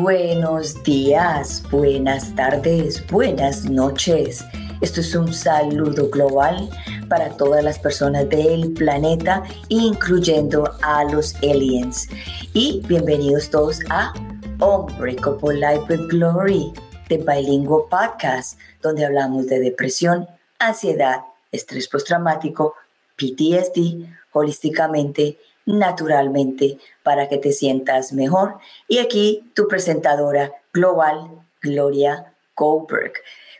Buenos días, buenas tardes, buenas noches. Esto es un saludo global para todas las personas del planeta, incluyendo a los aliens. Y bienvenidos todos a Unbreakable Life with Glory, de Bilingüe Podcast, donde hablamos de depresión, ansiedad, estrés postraumático, PTSD, holísticamente naturalmente para que te sientas mejor. Y aquí tu presentadora global, Gloria Goldberg.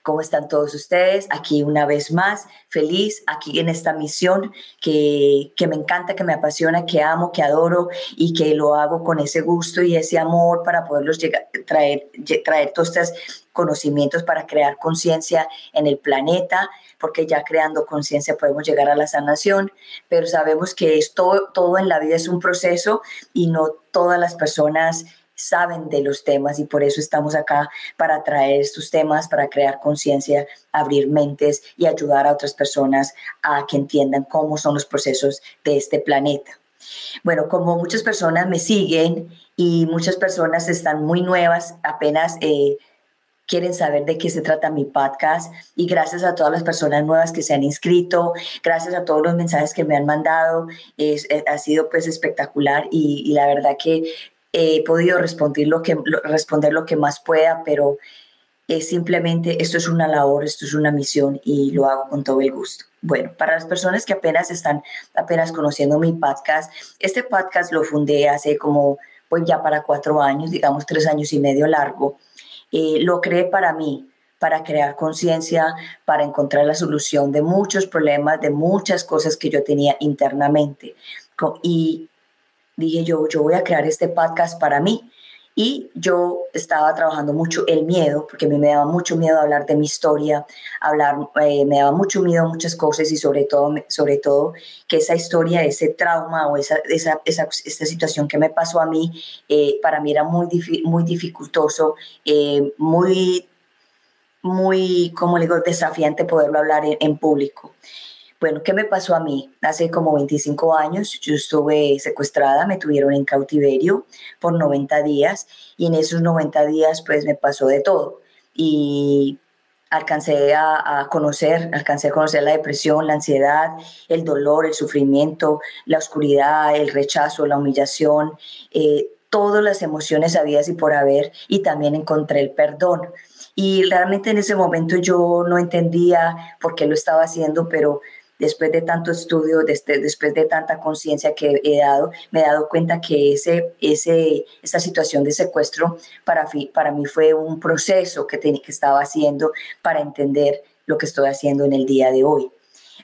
¿Cómo están todos ustedes? Aquí una vez más, feliz, aquí en esta misión que, que, me encanta, que me apasiona, que amo, que adoro y que lo hago con ese gusto y ese amor para poderlos traer, traer todos estos conocimientos para crear conciencia en el planeta, porque ya creando conciencia podemos llegar a la sanación, pero sabemos que esto, todo en la vida es un proceso y no todas las personas saben de los temas y por eso estamos acá para traer estos temas, para crear conciencia, abrir mentes y ayudar a otras personas a que entiendan cómo son los procesos de este planeta. Bueno, como muchas personas me siguen y muchas personas están muy nuevas, apenas eh, quieren saber de qué se trata mi podcast y gracias a todas las personas nuevas que se han inscrito, gracias a todos los mensajes que me han mandado, es, eh, ha sido pues espectacular y, la verdad que he podido responder lo que, responder lo que más pueda, pero es simplemente, esto es una labor, esto es una misión y lo hago con todo el gusto. Bueno, para las personas que apenas están apenas conociendo mi podcast, este podcast lo fundé hace como, pues ya para cuatro años, digamos tres años y medio largo. Eh, lo creé para mí, para crear conciencia, para encontrar la solución de muchos problemas, de muchas cosas que yo tenía internamente. Y dije yo, yo voy a crear este podcast para mí. Y yo estaba trabajando mucho el miedo, porque a mí me daba mucho miedo hablar de mi historia, hablar, eh, me daba mucho miedo muchas cosas y sobre todo, sobre todo que esa historia, ese trauma o esa, esa, esa, situación que me pasó a mí, eh, para mí era muy, muy dificultoso, eh, muy, muy, como le digo, desafiante poderlo hablar en público. Bueno, ¿qué me pasó a mí? Hace como 25 años yo estuve secuestrada, me tuvieron en cautiverio por 90 días y en esos 90 días pues me pasó de todo y alcancé a, conocer, alcancé a conocer la depresión, la ansiedad, el dolor, el sufrimiento, la oscuridad, el rechazo, la humillación, eh, todas las emociones habidas y por haber y también encontré el perdón. Y realmente en ese momento yo no entendía por qué lo estaba haciendo, pero después de tanto estudio, después de tanta conciencia que he dado, me he dado cuenta que ese, ese, esa situación de secuestro para, para mí fue un proceso que, que estaba haciendo para entender lo que estoy haciendo en el día de hoy.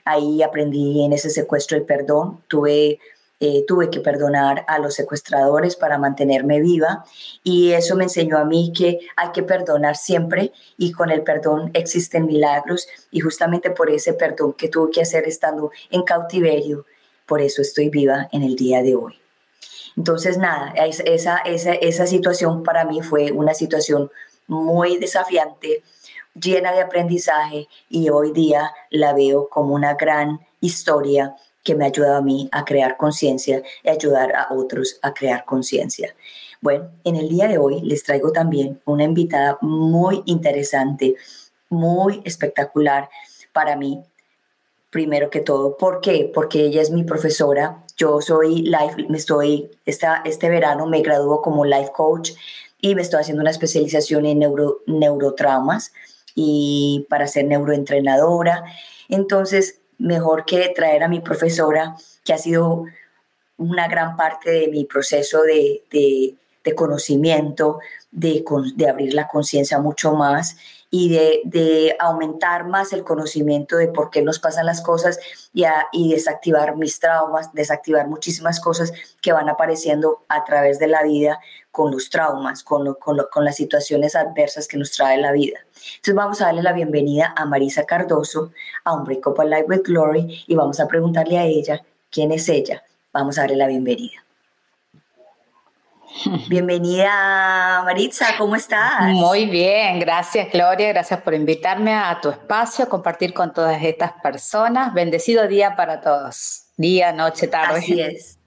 Ahí aprendí en ese secuestro el perdón, tuve eh, tuve que perdonar a los secuestradores para mantenerme viva y eso me enseñó a mí que hay que perdonar siempre y con el perdón existen milagros y justamente por ese perdón que tuve que hacer estando en cautiverio, por eso estoy viva en el día de hoy. Entonces, nada, esa, esa, esa situación para mí fue una situación muy desafiante, llena de aprendizaje y hoy día la veo como una gran historia que me ha ayudado a mí a crear conciencia y ayudar a otros a crear conciencia. Bueno, en el día de hoy les traigo también una invitada muy interesante, muy espectacular para mí. Primero que todo, ¿por qué? Porque ella es mi profesora. Yo soy life, me estoy, esta, este verano me graduó como life coach y me estoy haciendo una especialización en neuro, neurotraumas y para ser neuroentrenadora. Entonces, mejor que traer a mi profesora, que ha sido una gran parte de mi proceso de, conocimiento, de, de, abrir la conciencia mucho más y de, aumentar más el conocimiento de por qué nos pasan las cosas y, desactivar mis traumas, desactivar muchísimas cosas que van apareciendo a través de la vida con los traumas, con, con, con las situaciones adversas que nos trae la vida. Entonces vamos a darle la bienvenida a Marisa Cardoso, a un Break Up Life with Glory, y vamos a preguntarle a ella quién es ella. Vamos a darle la bienvenida. Bienvenida Maritza, ¿cómo estás? Muy bien, gracias Gloria, gracias por invitarme a tu espacio, a compartir con todas estas personas. Bendecido día para todos, día, noche, tarde. Así es.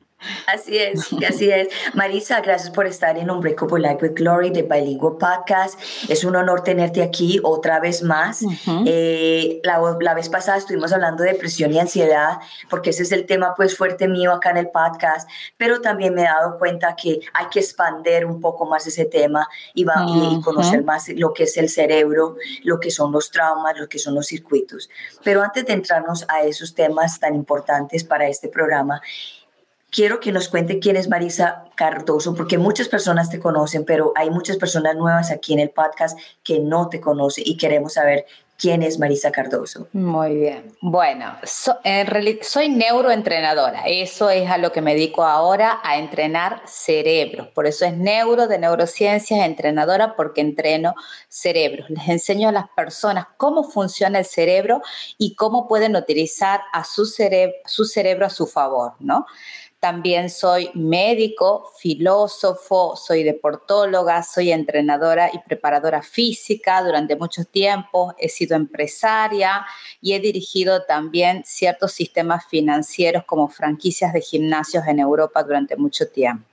Así es, así es. Marisa, gracias por estar en Unbreakable Life with Glory de Bilingual Podcast. Es un honor tenerte aquí otra vez más. Eh, la, la, vez pasada estuvimos hablando de depresión y ansiedad, porque ese es el tema pues fuerte mío acá en el podcast, pero también me he dado cuenta que hay que expander un poco más ese tema y, va, y conocer más lo que es el cerebro, lo que son los traumas, lo que son los circuitos. Pero antes de entrarnos a esos temas tan importantes para este programa, quiero que nos cuente quién es Marisa Cardoso, porque muchas personas te conocen, pero hay muchas personas nuevas aquí en el podcast que no te conocen y queremos saber quién es Marisa Cardoso. Muy bien. Bueno, soy neuroentrenadora. Eso es a lo que me dedico ahora, a entrenar cerebros. Por eso es neuro de neurociencias, entrenadora, porque entreno cerebros. Les enseño a las personas cómo funciona el cerebro y cómo pueden utilizar a su, su cerebro a su favor, ¿no? También soy médico, filósofo, soy deportóloga, soy entrenadora y preparadora física durante mucho tiempo, he sido empresaria y he dirigido también ciertos sistemas financieros como franquicias de gimnasios en Europa durante mucho tiempo.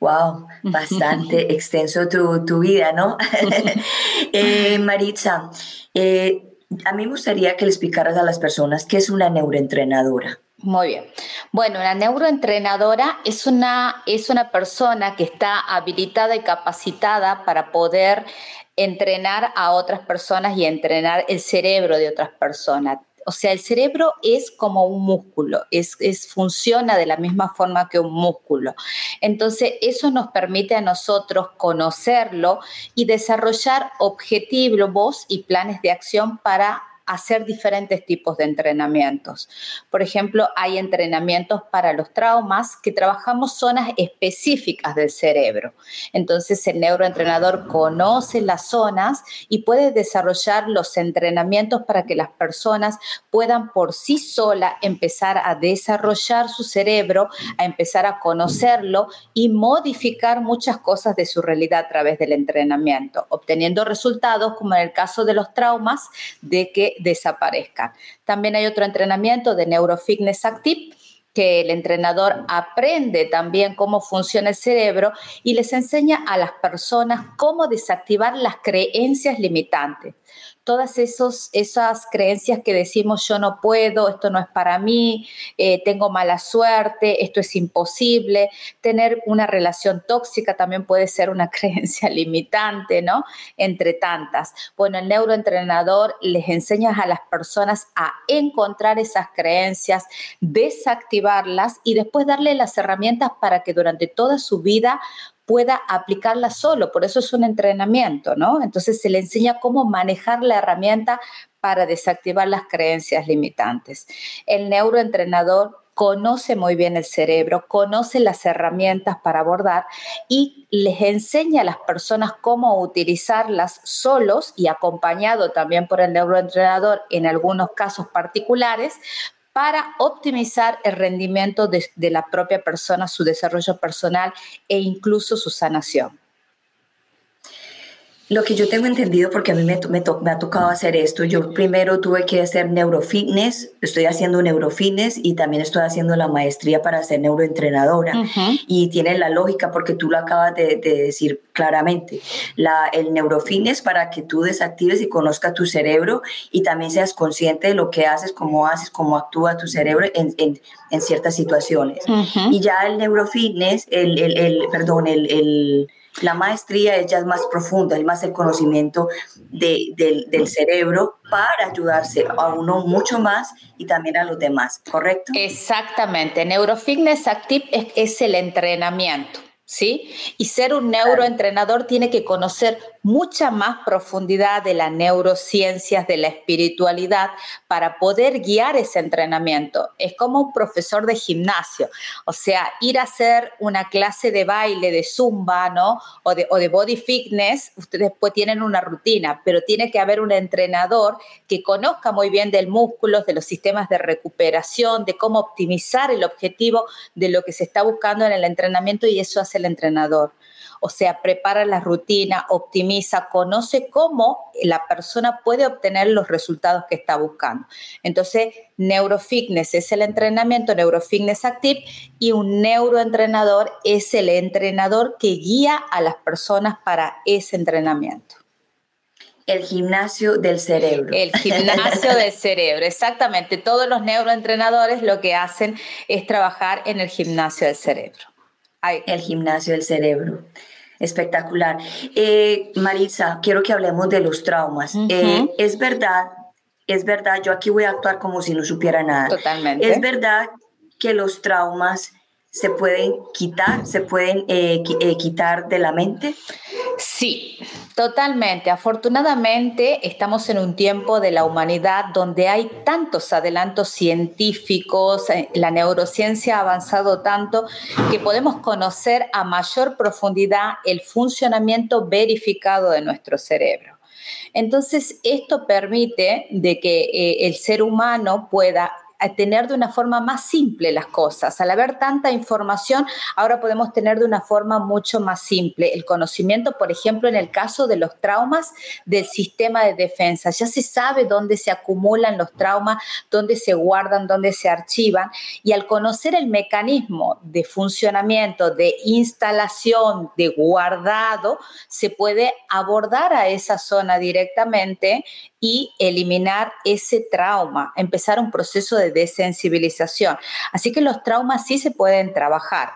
Wow, bastante extenso tu, vida, ¿no? eh, Maritza, eh, a mí me gustaría que le explicaras a las personas qué es una neuroentrenadora. Muy bien. Bueno, la neuroentrenadora es una, es una persona que está habilitada y capacitada para poder entrenar a otras personas y entrenar el cerebro de otras personas. O sea, el cerebro es como un músculo, es, es, funciona de la misma forma que un músculo. Entonces, eso nos permite a nosotros conocerlo y desarrollar objetivos y planes de acción para hacer diferentes tipos de entrenamientos. Por ejemplo, hay entrenamientos para los traumas que trabajamos zonas específicas del cerebro. Entonces, el neuroentrenador conoce las zonas y puede desarrollar los entrenamientos para que las personas puedan por sí sola empezar a desarrollar su cerebro, a empezar a conocerlo y modificar muchas cosas de su realidad a través del entrenamiento, obteniendo resultados como en el caso de los traumas, de que desaparezcan. También hay otro entrenamiento de Neurofitness Active que el entrenador aprende también cómo funciona el cerebro y les enseña a las personas cómo desactivar las creencias limitantes todas esos, esas creencias que decimos yo no puedo, esto no es para mí, eh, tengo mala suerte, esto es imposible, tener una relación tóxica también puede ser una creencia limitante, ¿no? Entre tantas. Bueno, el neuroentrenador les enseña a las personas a encontrar esas creencias, desactivarlas y después darle las herramientas para que durante toda su vida pueda aplicarla solo, por eso es un entrenamiento, ¿no? Entonces se le enseña cómo manejar la herramienta para desactivar las creencias limitantes. El neuroentrenador conoce muy bien el cerebro, conoce las herramientas para abordar y les enseña a las personas cómo utilizarlas solos y acompañado también por el neuroentrenador en algunos casos particulares para optimizar el rendimiento de, la propia persona, su desarrollo personal e incluso su sanación. Lo que yo tengo entendido, porque a mí me, me, ha tocado hacer esto, yo primero tuve que hacer neurofitness, estoy haciendo neurofitness y también estoy haciendo la maestría para ser neuroentrenadora. Y tiene la lógica porque tú lo acabas de, decir claramente. La, el neurofitness para que tú desactives y conozcas tu cerebro y también seas consciente de lo que haces, cómo haces, cómo actúa tu cerebro en, en, en ciertas situaciones. Y ya el neurofitness, el, el, el perdón, el la maestría es ya más profunda, es más el conocimiento del, cerebro para ayudarse a uno mucho más y también a los demás, ¿correcto? Exactamente. Neurofitness Active es el entrenamiento. ¿Sí? Y ser un neuroentrenador tiene que conocer mucha más profundidad de las neurociencias, de la espiritualidad, para poder guiar ese entrenamiento. Es como un profesor de gimnasio, o sea, ir a hacer una clase de baile, de zumba, ¿no? O de, o de body fitness, ustedes pues tienen una rutina, pero tiene que haber un entrenador que conozca muy bien del músculo, de los sistemas de recuperación, de cómo optimizar el objetivo de lo que se está buscando en el entrenamiento y eso hace el entrenador. O sea, prepara la rutina, optimiza, conoce cómo la persona puede obtener los resultados que está buscando. Entonces, neurofitness es el entrenamiento, neurofitness active, y un neuroentrenador es el entrenador que guía a las personas para ese entrenamiento. El gimnasio del cerebro. El gimnasio del cerebro, exactamente. Todos los neuroentrenadores lo que hacen es trabajar en el gimnasio del cerebro. El gimnasio del cerebro. Espectacular. Eh, Marisa, quiero que hablemos de los traumas. Eh, es verdad, es verdad, yo aquí voy a actuar como si no supiera nada. Totalmente. Es verdad que los traumas se pueden quitar, se pueden eh, eh, quitar de la mente? Sí, totalmente. Afortunadamente estamos en un tiempo de la humanidad donde hay tantos adelantos científicos, eh, la neurociencia ha avanzado tanto que podemos conocer a mayor profundidad el funcionamiento verificado de nuestro cerebro. Entonces, esto permite de que el ser humano pueda a tener de una forma más simple las cosas. Al haber tanta información, ahora podemos tener de una forma mucho más simple el conocimiento, por ejemplo, en el caso de los traumas del sistema de defensa. Ya se sabe dónde se acumulan los traumas, dónde se guardan, dónde se archivan. Y al conocer el mecanismo de funcionamiento, de instalación, de guardado, se puede abordar a esa zona directamente y eliminar ese trauma, empezar un proceso de desensibilización. Así que los traumas sí se pueden trabajar.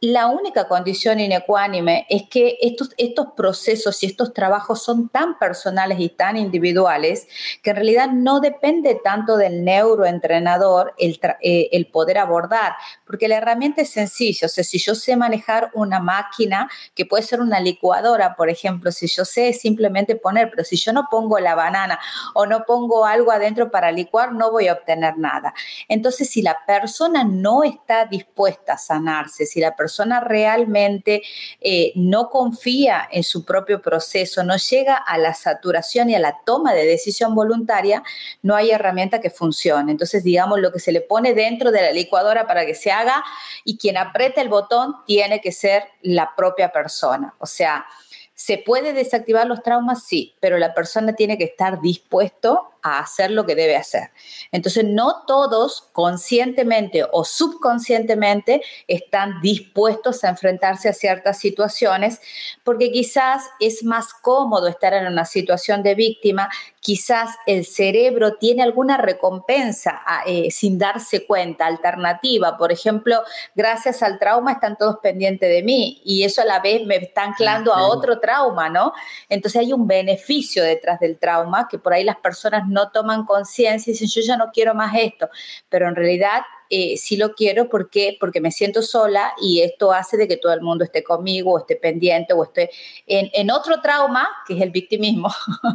La única condición inecuánime es que estos, estos procesos y estos trabajos son tan personales y tan individuales que en realidad no depende tanto del neuroentrenador el, eh, el poder abordar, porque la herramienta es sencilla. O sea, si yo sé manejar una máquina, que puede ser una licuadora, por ejemplo, si yo sé simplemente poner, pero si yo no pongo la banana o no pongo algo adentro para licuar, no voy a obtener nada. Entonces, si la persona no está dispuesta a sanarse, si la persona persona realmente eh, no confía en su propio proceso, no llega a la saturación y a la toma de decisión voluntaria, no hay herramienta que funcione. Entonces, digamos, lo que se le pone dentro de la licuadora para que se haga y quien aprieta el botón tiene que ser la propia persona. O sea, ¿se puede desactivar los traumas? Sí, pero la persona tiene que estar dispuesto a hacer lo que debe hacer. Entonces, no todos conscientemente o subconscientemente están dispuestos a enfrentarse a ciertas situaciones porque quizás es más cómodo estar en una situación de víctima, quizás el cerebro tiene alguna recompensa eh, sin darse cuenta, alternativa. Por ejemplo, gracias al trauma están todos pendientes de mí y eso a la vez me está anclando a otro trauma, ¿no? Entonces hay un beneficio detrás del trauma que por ahí las personas no toman conciencia y dicen, yo ya no quiero más esto, pero en realidad eh, sí lo quiero porque, porque me siento sola y esto hace de que todo el mundo esté conmigo o esté pendiente o esté en, en otro trauma, que es el victimismo,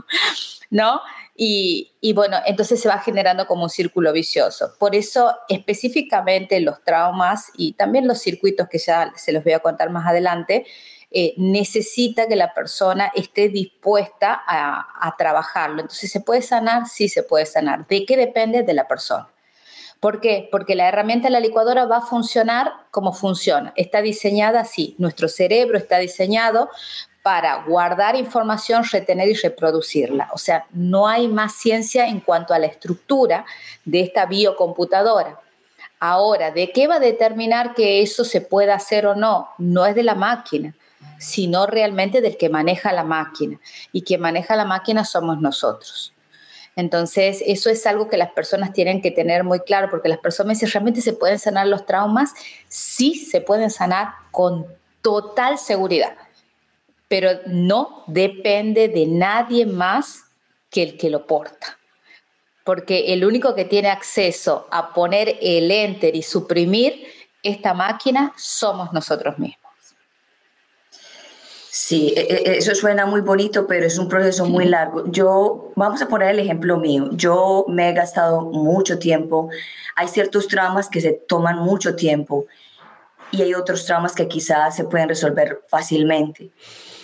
¿no? Y, y, bueno, entonces se va generando como un círculo vicioso. Por eso específicamente los traumas y también los circuitos que ya se los voy a contar más adelante, eh, necesita que la persona esté dispuesta a, trabajarlo. Entonces, ¿se puede sanar? Sí, se puede sanar. ¿De qué depende? De la persona. ¿Por qué? Porque la herramienta de la licuadora va a funcionar como funciona. Está diseñada así. Nuestro cerebro está diseñado para guardar información, retener y reproducirla. O sea, no hay más ciencia en cuanto a la estructura de esta biocomputadora. Ahora, ¿de qué va a determinar que eso se pueda hacer o no? No es de la máquina sino realmente del que maneja la máquina. Y quien maneja la máquina somos nosotros. Entonces, eso es algo que las personas tienen que tener muy claro, porque las personas dicen, ¿realmente se pueden sanar los traumas? Sí, se pueden sanar con total seguridad, pero no depende de nadie más que el que lo porta. Porque el único que tiene acceso a poner el enter y suprimir esta máquina somos nosotros mismos. Sí, e, e, eso suena muy bonito, pero es un proceso muy largo. Yo, vamos a poner el ejemplo mío. Yo me he gastado mucho tiempo. Hay ciertos traumas que se toman mucho tiempo y hay otros traumas que quizás se pueden resolver fácilmente.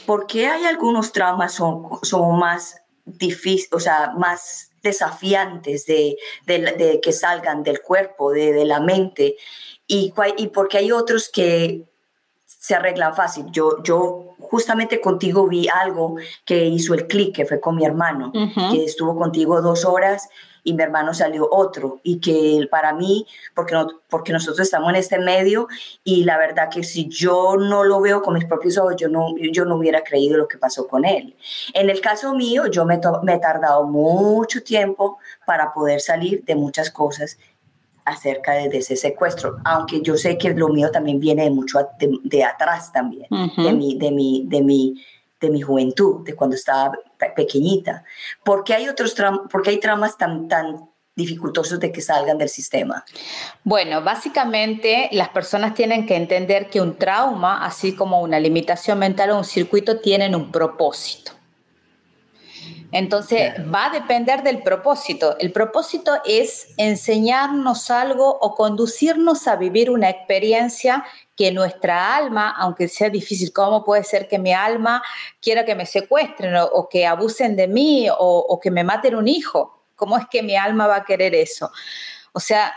¿Por qué hay algunos traumas son, son más difíciles, o sea, más desafiantes de, de, que salgan del cuerpo, de, de la mente? Y, y porque hay otros que se arreglan fácil. Yo, yo justamente contigo vi algo que hizo el clic, que fue con mi hermano, que estuvo contigo dos horas y mi hermano salió otro y que para mí, porque, no, porque nosotros estamos en este medio y la verdad que si yo no lo veo con mis propios ojos, yo no, yo no hubiera creído lo que pasó con él. En el caso mío, yo me, me he tardado mucho tiempo para poder salir de muchas cosas acerca de, ese secuestro, aunque yo sé que lo mío también viene de mucho de, atrás también, de, mi, de, mi, de, mi, de mi juventud, de cuando estaba pequeñita. ¿Por qué hay otros porque hay traumas tan, tan dificultosos de que salgan del sistema? Bueno, básicamente las personas tienen que entender que un trauma, así como una limitación mental o un circuito, tienen un propósito. Entonces, va a depender del propósito. El propósito es enseñarnos algo o conducirnos a vivir una experiencia que nuestra alma, aunque sea difícil, ¿cómo puede ser que mi alma quiera que me secuestren o, que abusen de mí o, o que me maten un hijo? ¿Cómo es que mi alma va a querer eso? O sea,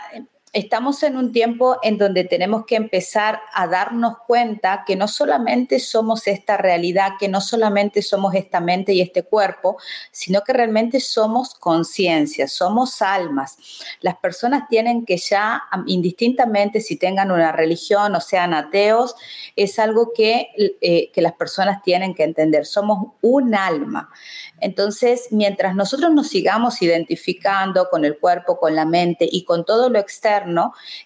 estamos en un tiempo en donde tenemos que empezar a darnos cuenta que no solamente somos esta realidad, que no solamente somos esta mente y este cuerpo, sino que realmente somos conciencia, somos almas. Las personas tienen que ya, indistintamente si tengan una religión o sean ateos, es algo que, eh, que las personas tienen que entender. Somos un alma. Entonces, mientras nosotros nos sigamos identificando con el cuerpo, con la mente y con todo lo externo,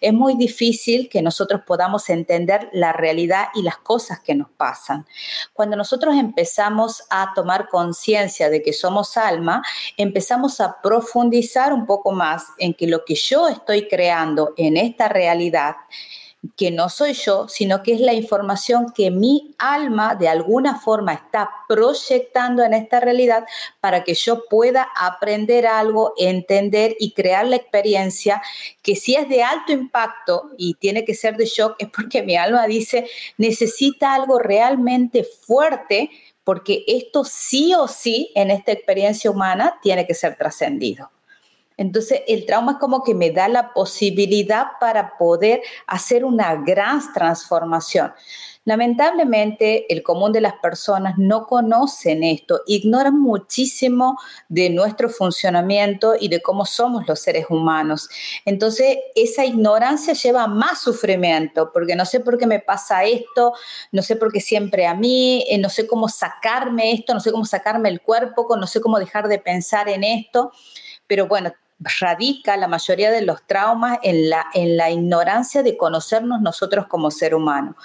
es muy difícil que nosotros podamos entender la realidad y las cosas que nos pasan. Cuando nosotros empezamos a tomar conciencia de que somos alma, empezamos a profundizar un poco más en que lo que yo estoy creando en esta realidad que no soy yo, sino que es la información que mi alma de alguna forma está proyectando en esta realidad para que yo pueda aprender algo, entender y crear la experiencia que si es de alto impacto y tiene que ser de shock, es porque mi alma dice, necesita algo realmente fuerte porque esto sí o sí en esta experiencia humana tiene que ser trascendido. Entonces, el trauma es como que me da la posibilidad para poder hacer una gran transformación. Lamentablemente, el común de las personas no conocen esto, ignoran muchísimo de nuestro funcionamiento y de cómo somos los seres humanos. Entonces, esa ignorancia lleva a más sufrimiento, porque no sé por qué me pasa esto, no sé por qué siempre a mí, eh, no sé cómo sacarme esto, no sé cómo sacarme el cuerpo, no sé cómo dejar de pensar en esto. Pero bueno, radica la mayoría de los traumas en la, en la ignorancia de conocernos nosotros como ser humano.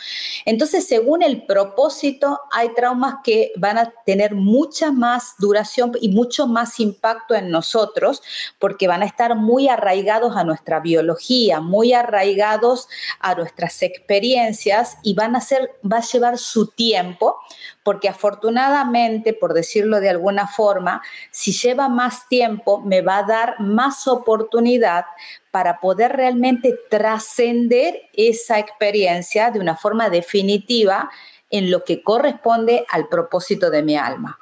Entonces, según el propósito, hay traumas que van a tener mucha más duración y mucho más impacto en nosotros porque van a estar muy arraigados a nuestra biología, muy arraigados a nuestras experiencias y van a ser, va a llevar su tiempo porque afortunadamente, por decirlo de alguna forma, si lleva más tiempo, me va a dar más oportunidad para poder realmente trascender esa experiencia de una forma definitiva en lo que corresponde al propósito de mi alma.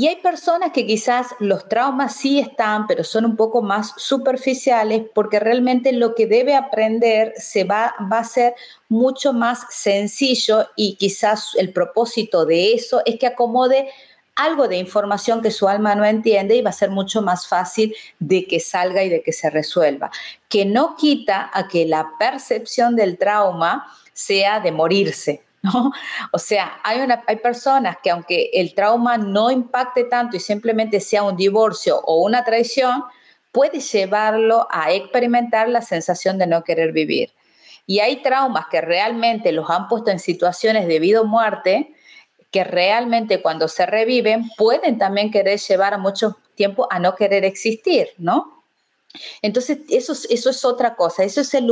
Y hay personas que quizás los traumas sí están, pero son un poco más superficiales porque realmente lo que debe aprender se va, va a ser mucho más sencillo y quizás el propósito de eso es que acomode algo de información que su alma no entiende y va a ser mucho más fácil de que salga y de que se resuelva. Que no quita a que la percepción del trauma sea de morirse, ¿no? O sea, hay, una, hay personas que aunque el trauma no impacte tanto y simplemente sea un divorcio o una traición, puede llevarlo a experimentar la sensación de no querer vivir. Y hay traumas que realmente los han puesto en situaciones de vida o muerte, que realmente cuando se reviven pueden también querer llevar a mucho tiempo a no querer existir, ¿no? Entonces, eso, eso es otra cosa, eso es el,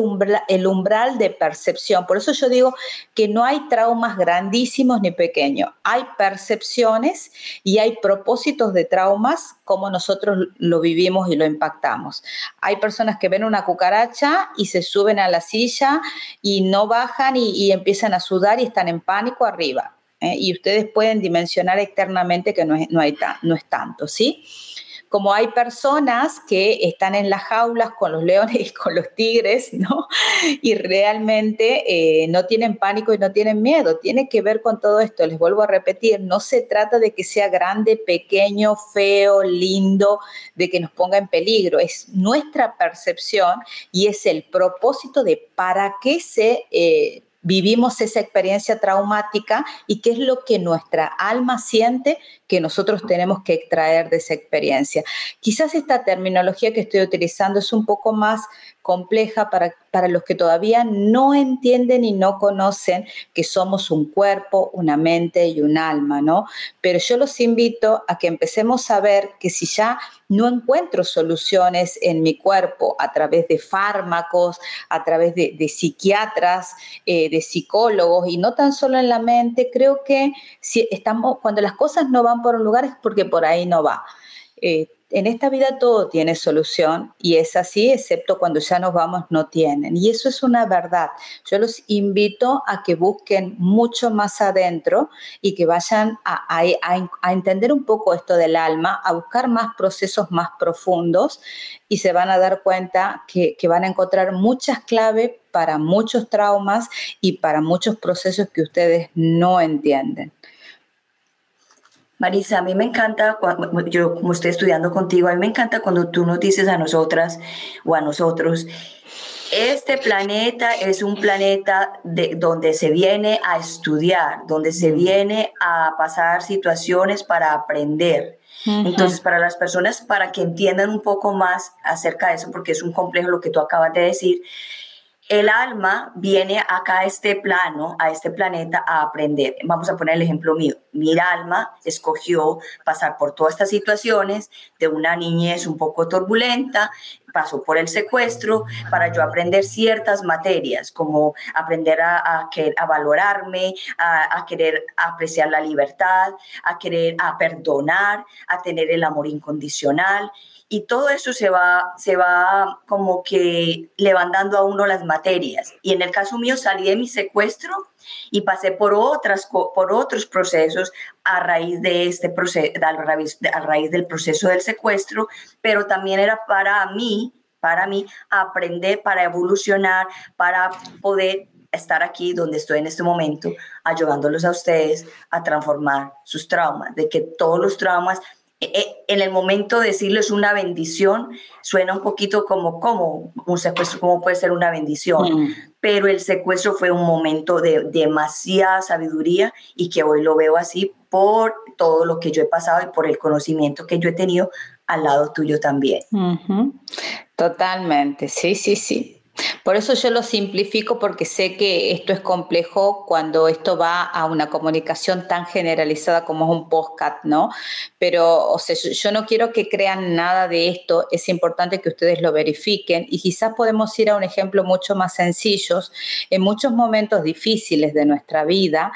el umbral de percepción. Por eso yo digo que no hay traumas grandísimos ni pequeños, hay percepciones y hay propósitos de traumas como nosotros lo vivimos y lo impactamos. Hay personas que ven una cucaracha y se suben a la silla y no bajan y, empiezan a sudar y están en pánico arriba. ¿eh? Y ustedes pueden dimensionar externamente que no es, no, hay no es tanto, ¿sí? Como hay personas que están en las jaulas con los leones y con los tigres, ¿no? Y realmente eh, no tienen pánico y no tienen miedo. Tiene que ver con todo esto. Les vuelvo a repetir, no se trata de que sea grande, pequeño, feo, lindo, de que nos ponga en peligro. Es nuestra percepción y es el propósito de para qué se... Eh, vivimos esa experiencia traumática y qué es lo que nuestra alma siente que nosotros tenemos que extraer de esa experiencia. Quizás esta terminología que estoy utilizando es un poco más compleja para, para los que todavía no entienden y no conocen que somos un cuerpo, una mente y un alma, ¿no? Pero yo los invito a que empecemos a ver que si ya no encuentro soluciones en mi cuerpo a través de fármacos, a través de, psiquiatras, eh, de psicólogos y no tan solo en la mente, creo que si estamos, cuando las cosas no van por un lugar es porque por ahí no va. Eh, en esta vida todo tiene solución y es así, excepto cuando ya nos vamos, no tienen. Y eso es una verdad. Yo los invito a que busquen mucho más adentro y que vayan a, entender un poco esto del alma, a buscar más procesos más profundos y se van a dar cuenta que, que van a encontrar muchas claves para muchos traumas y para muchos procesos que ustedes no entienden. Marisa, a mí me encanta, yo como estoy estudiando contigo, a mí me encanta cuando tú nos dices a nosotras o a nosotros, este planeta es un planeta de, donde se viene a estudiar, donde se viene a pasar situaciones para aprender. Entonces, para las personas, para que entiendan un poco más acerca de eso, porque es un complejo lo que tú acabas de decir, el alma viene acá a este plano, a este planeta, a aprender. Vamos a poner el ejemplo mío. Mi alma escogió pasar por todas estas situaciones de una niñez un poco turbulenta, pasó por el secuestro para yo aprender ciertas materias, como aprender a, a, valorarme, a, a, querer apreciar la libertad, a querer a perdonar, a tener el amor incondicional y todo eso se va, se va como que levantando a uno las materias. Y en el caso mío salí de mi secuestro y pasé por, otras, por otros procesos a raíz, de este proceso, a raíz, a raíz del proceso del secuestro, pero también era para mí, para mí aprender, para evolucionar, para poder estar aquí donde estoy en este momento, ayudándolos a ustedes a transformar sus traumas, de que todos los traumas en el momento de decirlo es una bendición, suena un poquito como, como un secuestro, como puede ser una bendición, mm. pero el secuestro fue un momento de, demasiada sabiduría y que hoy lo veo así por todo lo que yo he pasado y por el conocimiento que yo he tenido al lado tuyo también. Totalmente, sí, sí, sí. Por eso yo lo simplifico porque sé que esto es complejo cuando esto va a una comunicación tan generalizada como es un podcast, ¿no? Pero, o sea, yo no quiero que crean nada de esto, es importante que ustedes lo verifiquen y quizás podemos ir a un ejemplo mucho más sencillo. En muchos momentos difíciles de nuestra vida,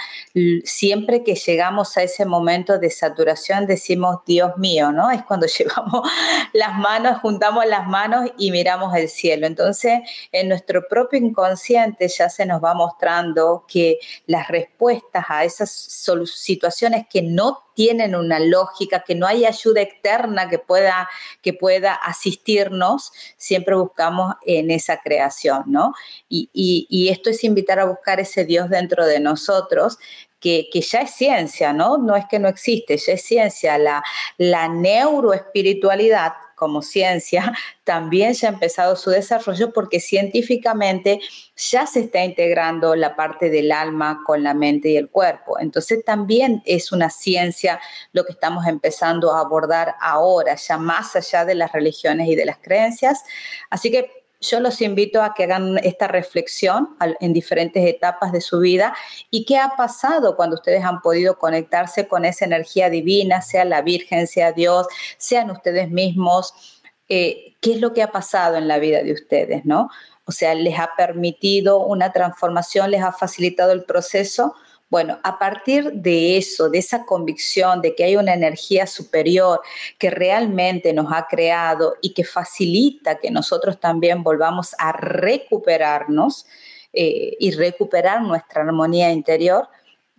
siempre que llegamos a ese momento de saturación decimos, Dios mío, ¿no? Es cuando llevamos las manos, juntamos las manos y miramos el cielo. Entonces, en nuestro propio inconsciente ya se nos va mostrando que las respuestas a esas situaciones que no tienen una lógica, que no hay ayuda externa que pueda, que pueda asistirnos, siempre buscamos en esa creación, ¿no? Y, y esto es invitar a buscar ese Dios dentro de nosotros que, ya es ciencia, ¿no? No es que no existe, ya es ciencia. La, la neuroespiritualidad como ciencia también ya ha empezado su desarrollo porque científicamente ya se está integrando la parte del alma con la mente y el cuerpo. Entonces también es una ciencia lo que estamos empezando a abordar ahora, ya más allá de las religiones y de las creencias. Así que yo los invito a que hagan esta reflexión en diferentes etapas de su vida. Y qué ha pasado cuando ustedes han podido conectarse con esa energía divina, sea la Virgen, sea Dios, sean ustedes mismos, eh, qué es lo que ha pasado en la vida de ustedes, ¿no? O sea, les ha permitido una transformación, les ha facilitado el proceso bueno, a partir de eso, de esa convicción de que hay una energía superior que realmente nos ha creado y que facilita que nosotros también volvamos a recuperarnos eh, y recuperar nuestra armonía interior,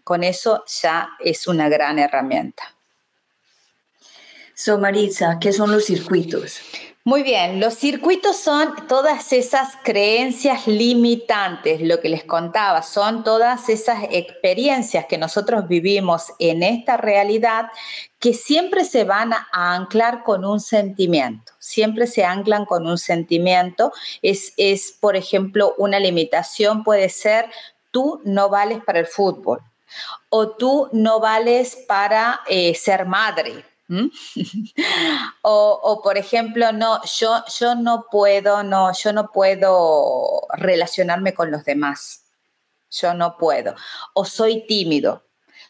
con eso ya es una gran herramienta. So, Marisa, ¿qué son los circuitos? Muy bien, los circuitos son todas esas creencias limitantes, lo que les contaba, son todas esas experiencias que nosotros vivimos en esta realidad que siempre se van a anclar con un sentimiento, siempre se anclan con un sentimiento. Es, es por ejemplo, una limitación puede ser, tú no vales para el fútbol o tú no vales para eh, ser madre ¿Mm? o, por ejemplo, no, yo, yo no puedo, no, yo no puedo relacionarme con los demás. Yo no puedo. O soy tímido.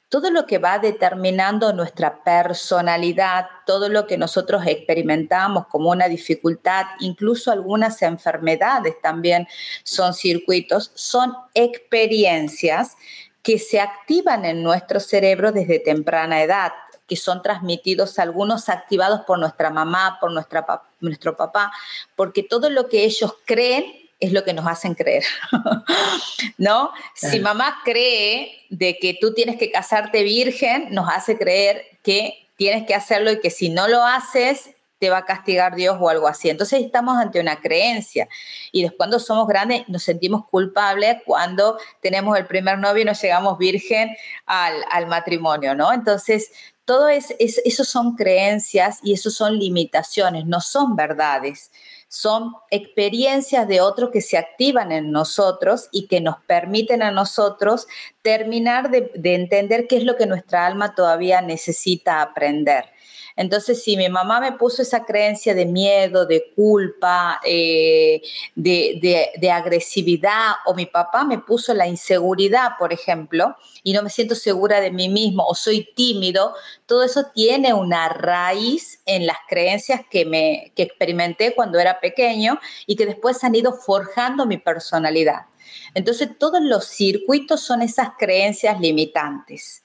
Todo lo que va determinando nuestra personalidad, todo lo que nosotros experimentamos como una dificultad, incluso algunas enfermedades también son circuitos, son experiencias que se activan en nuestro cerebro desde temprana edad que son transmitidos, algunos activados por nuestra mamá, por nuestra, nuestro papá, porque todo lo que ellos creen es lo que nos hacen creer, ¿no? Si mamá cree de que tú tienes que casarte virgen, nos hace creer que tienes que hacerlo y que si no lo haces, te va a castigar Dios o algo así. Entonces estamos ante una creencia. Y después cuando somos grandes nos sentimos culpables cuando tenemos el primer novio y nos llegamos virgen al, al matrimonio, ¿no? Entonces todo es, eso son creencias y eso son limitaciones, no son verdades. Son experiencias de otros que se activan en nosotros y que nos permiten a nosotros terminar de entender qué es lo que nuestra alma todavía necesita aprender. Entonces, si mi mamá me puso esa creencia de miedo, de culpa, eh, de, agresividad, o mi papá me puso la inseguridad, por ejemplo, y no me siento segura de mí mismo, o soy tímido, todo eso tiene una raíz en las creencias que, me, que experimenté cuando era pequeño y que después han ido forjando mi personalidad. Entonces, todos los circuitos son esas creencias limitantes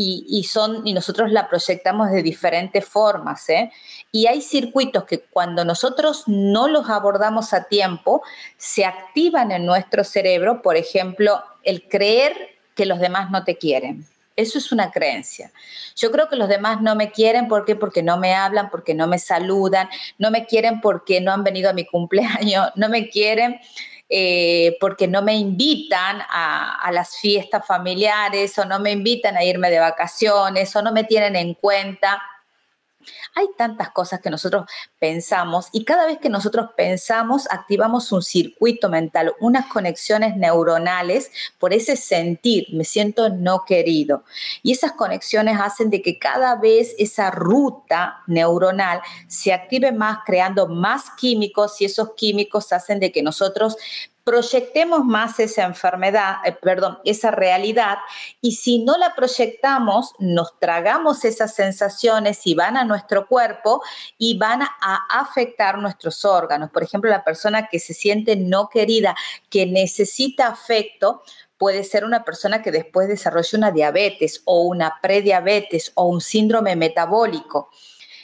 y, son, y nosotros la proyectamos de diferentes formas. ¿eh? Y hay circuitos que cuando nosotros no los abordamos a tiempo, se activan en nuestro cerebro, por ejemplo, el creer que los demás no te quieren. Eso es una creencia. Yo creo que los demás no me quieren ¿por porque no me hablan, porque no me saludan, no me quieren porque no han venido a mi cumpleaños, no me quieren eh, porque no me invitan a, las fiestas familiares o no me invitan a irme de vacaciones o no me tienen en cuenta. Hay tantas cosas que nosotros pensamos y cada vez que nosotros pensamos activamos un circuito mental, unas conexiones neuronales por ese sentir, me siento no querido. Y esas conexiones hacen de que cada vez esa ruta neuronal se active más creando más químicos y esos químicos hacen de que nosotros proyectemos más esa enfermedad, eh, perdón, esa realidad, y si no la proyectamos, nos tragamos esas sensaciones y van a nuestro cuerpo y van a afectar nuestros órganos. Por ejemplo, la persona que se siente no querida, que necesita afecto, puede ser una persona que después desarrolle una diabetes o una prediabetes o un síndrome metabólico.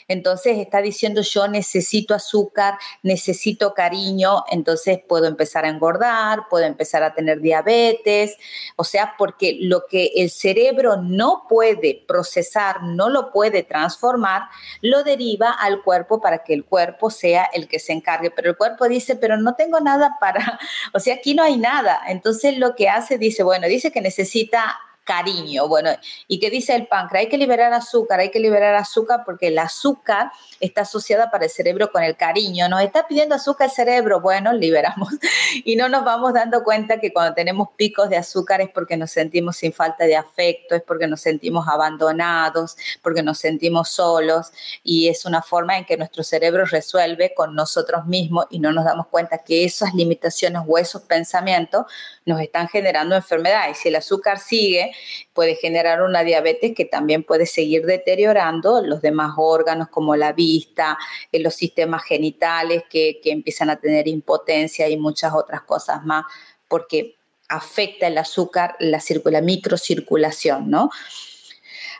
Entonces está diciendo yo necesito azúcar, necesito cariño, entonces puedo empezar a engordar, puedo empezar a tener diabetes, o sea, porque lo que el cerebro no puede procesar, no lo puede transformar, lo deriva al cuerpo para que el cuerpo sea el que se encargue. Pero el cuerpo dice, pero no tengo nada para, o sea, aquí no hay nada. Entonces lo que hace, dice, bueno, dice que necesita cariño. Bueno, ¿y qué dice el páncreas? Hay que liberar azúcar, hay que liberar azúcar porque el azúcar está asociada para el cerebro con el cariño. Nos está pidiendo azúcar el cerebro, bueno, liberamos. Y no nos vamos dando cuenta que cuando tenemos picos de azúcar es porque nos sentimos sin falta de afecto, es porque nos sentimos abandonados, porque nos sentimos solos y es una forma en que nuestro cerebro resuelve con nosotros mismos y no nos damos cuenta que esas limitaciones o esos pensamientos nos están generando enfermedades. Si el azúcar sigue, puede generar una diabetes que también puede seguir deteriorando los demás órganos como la vista, eh, los sistemas genitales que, empiezan a tener impotencia y muchas otras cosas más, porque afecta el azúcar la, la microcirculación, ¿no?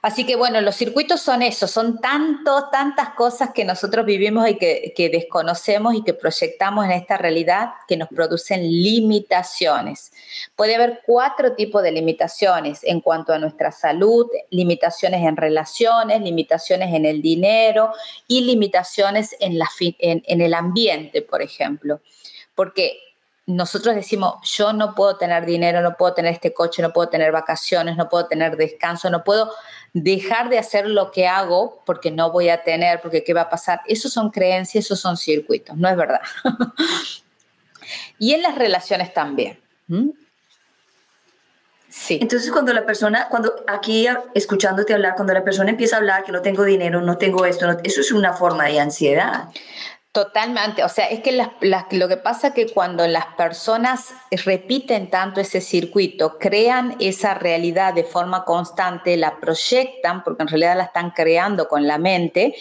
Así que bueno, los circuitos son eso, son tanto, tantas cosas que nosotros vivimos y que, desconocemos y que proyectamos en esta realidad que nos producen limitaciones. Puede haber cuatro tipos de limitaciones en cuanto a nuestra salud, limitaciones en relaciones, limitaciones en el dinero y limitaciones en, la, en el ambiente, por ejemplo. Porque nosotros decimos, yo no puedo tener dinero, no puedo tener este coche, no puedo tener vacaciones, no puedo tener descanso, no puedo dejar de hacer lo que hago porque no voy a tener, porque qué va a pasar. Esos son creencias, esos son circuitos, no es verdad. y en las relaciones también. Sí. Entonces, cuando la persona, cuando aquí escuchándote hablar, cuando la persona empieza a hablar que no tengo dinero, no tengo esto, eso es una forma de ansiedad. Totalmente, o sea, es que lo que pasa es que cuando las personas repiten tanto ese circuito, crean esa realidad de forma constante, la proyectan, porque en realidad la están creando con la mente,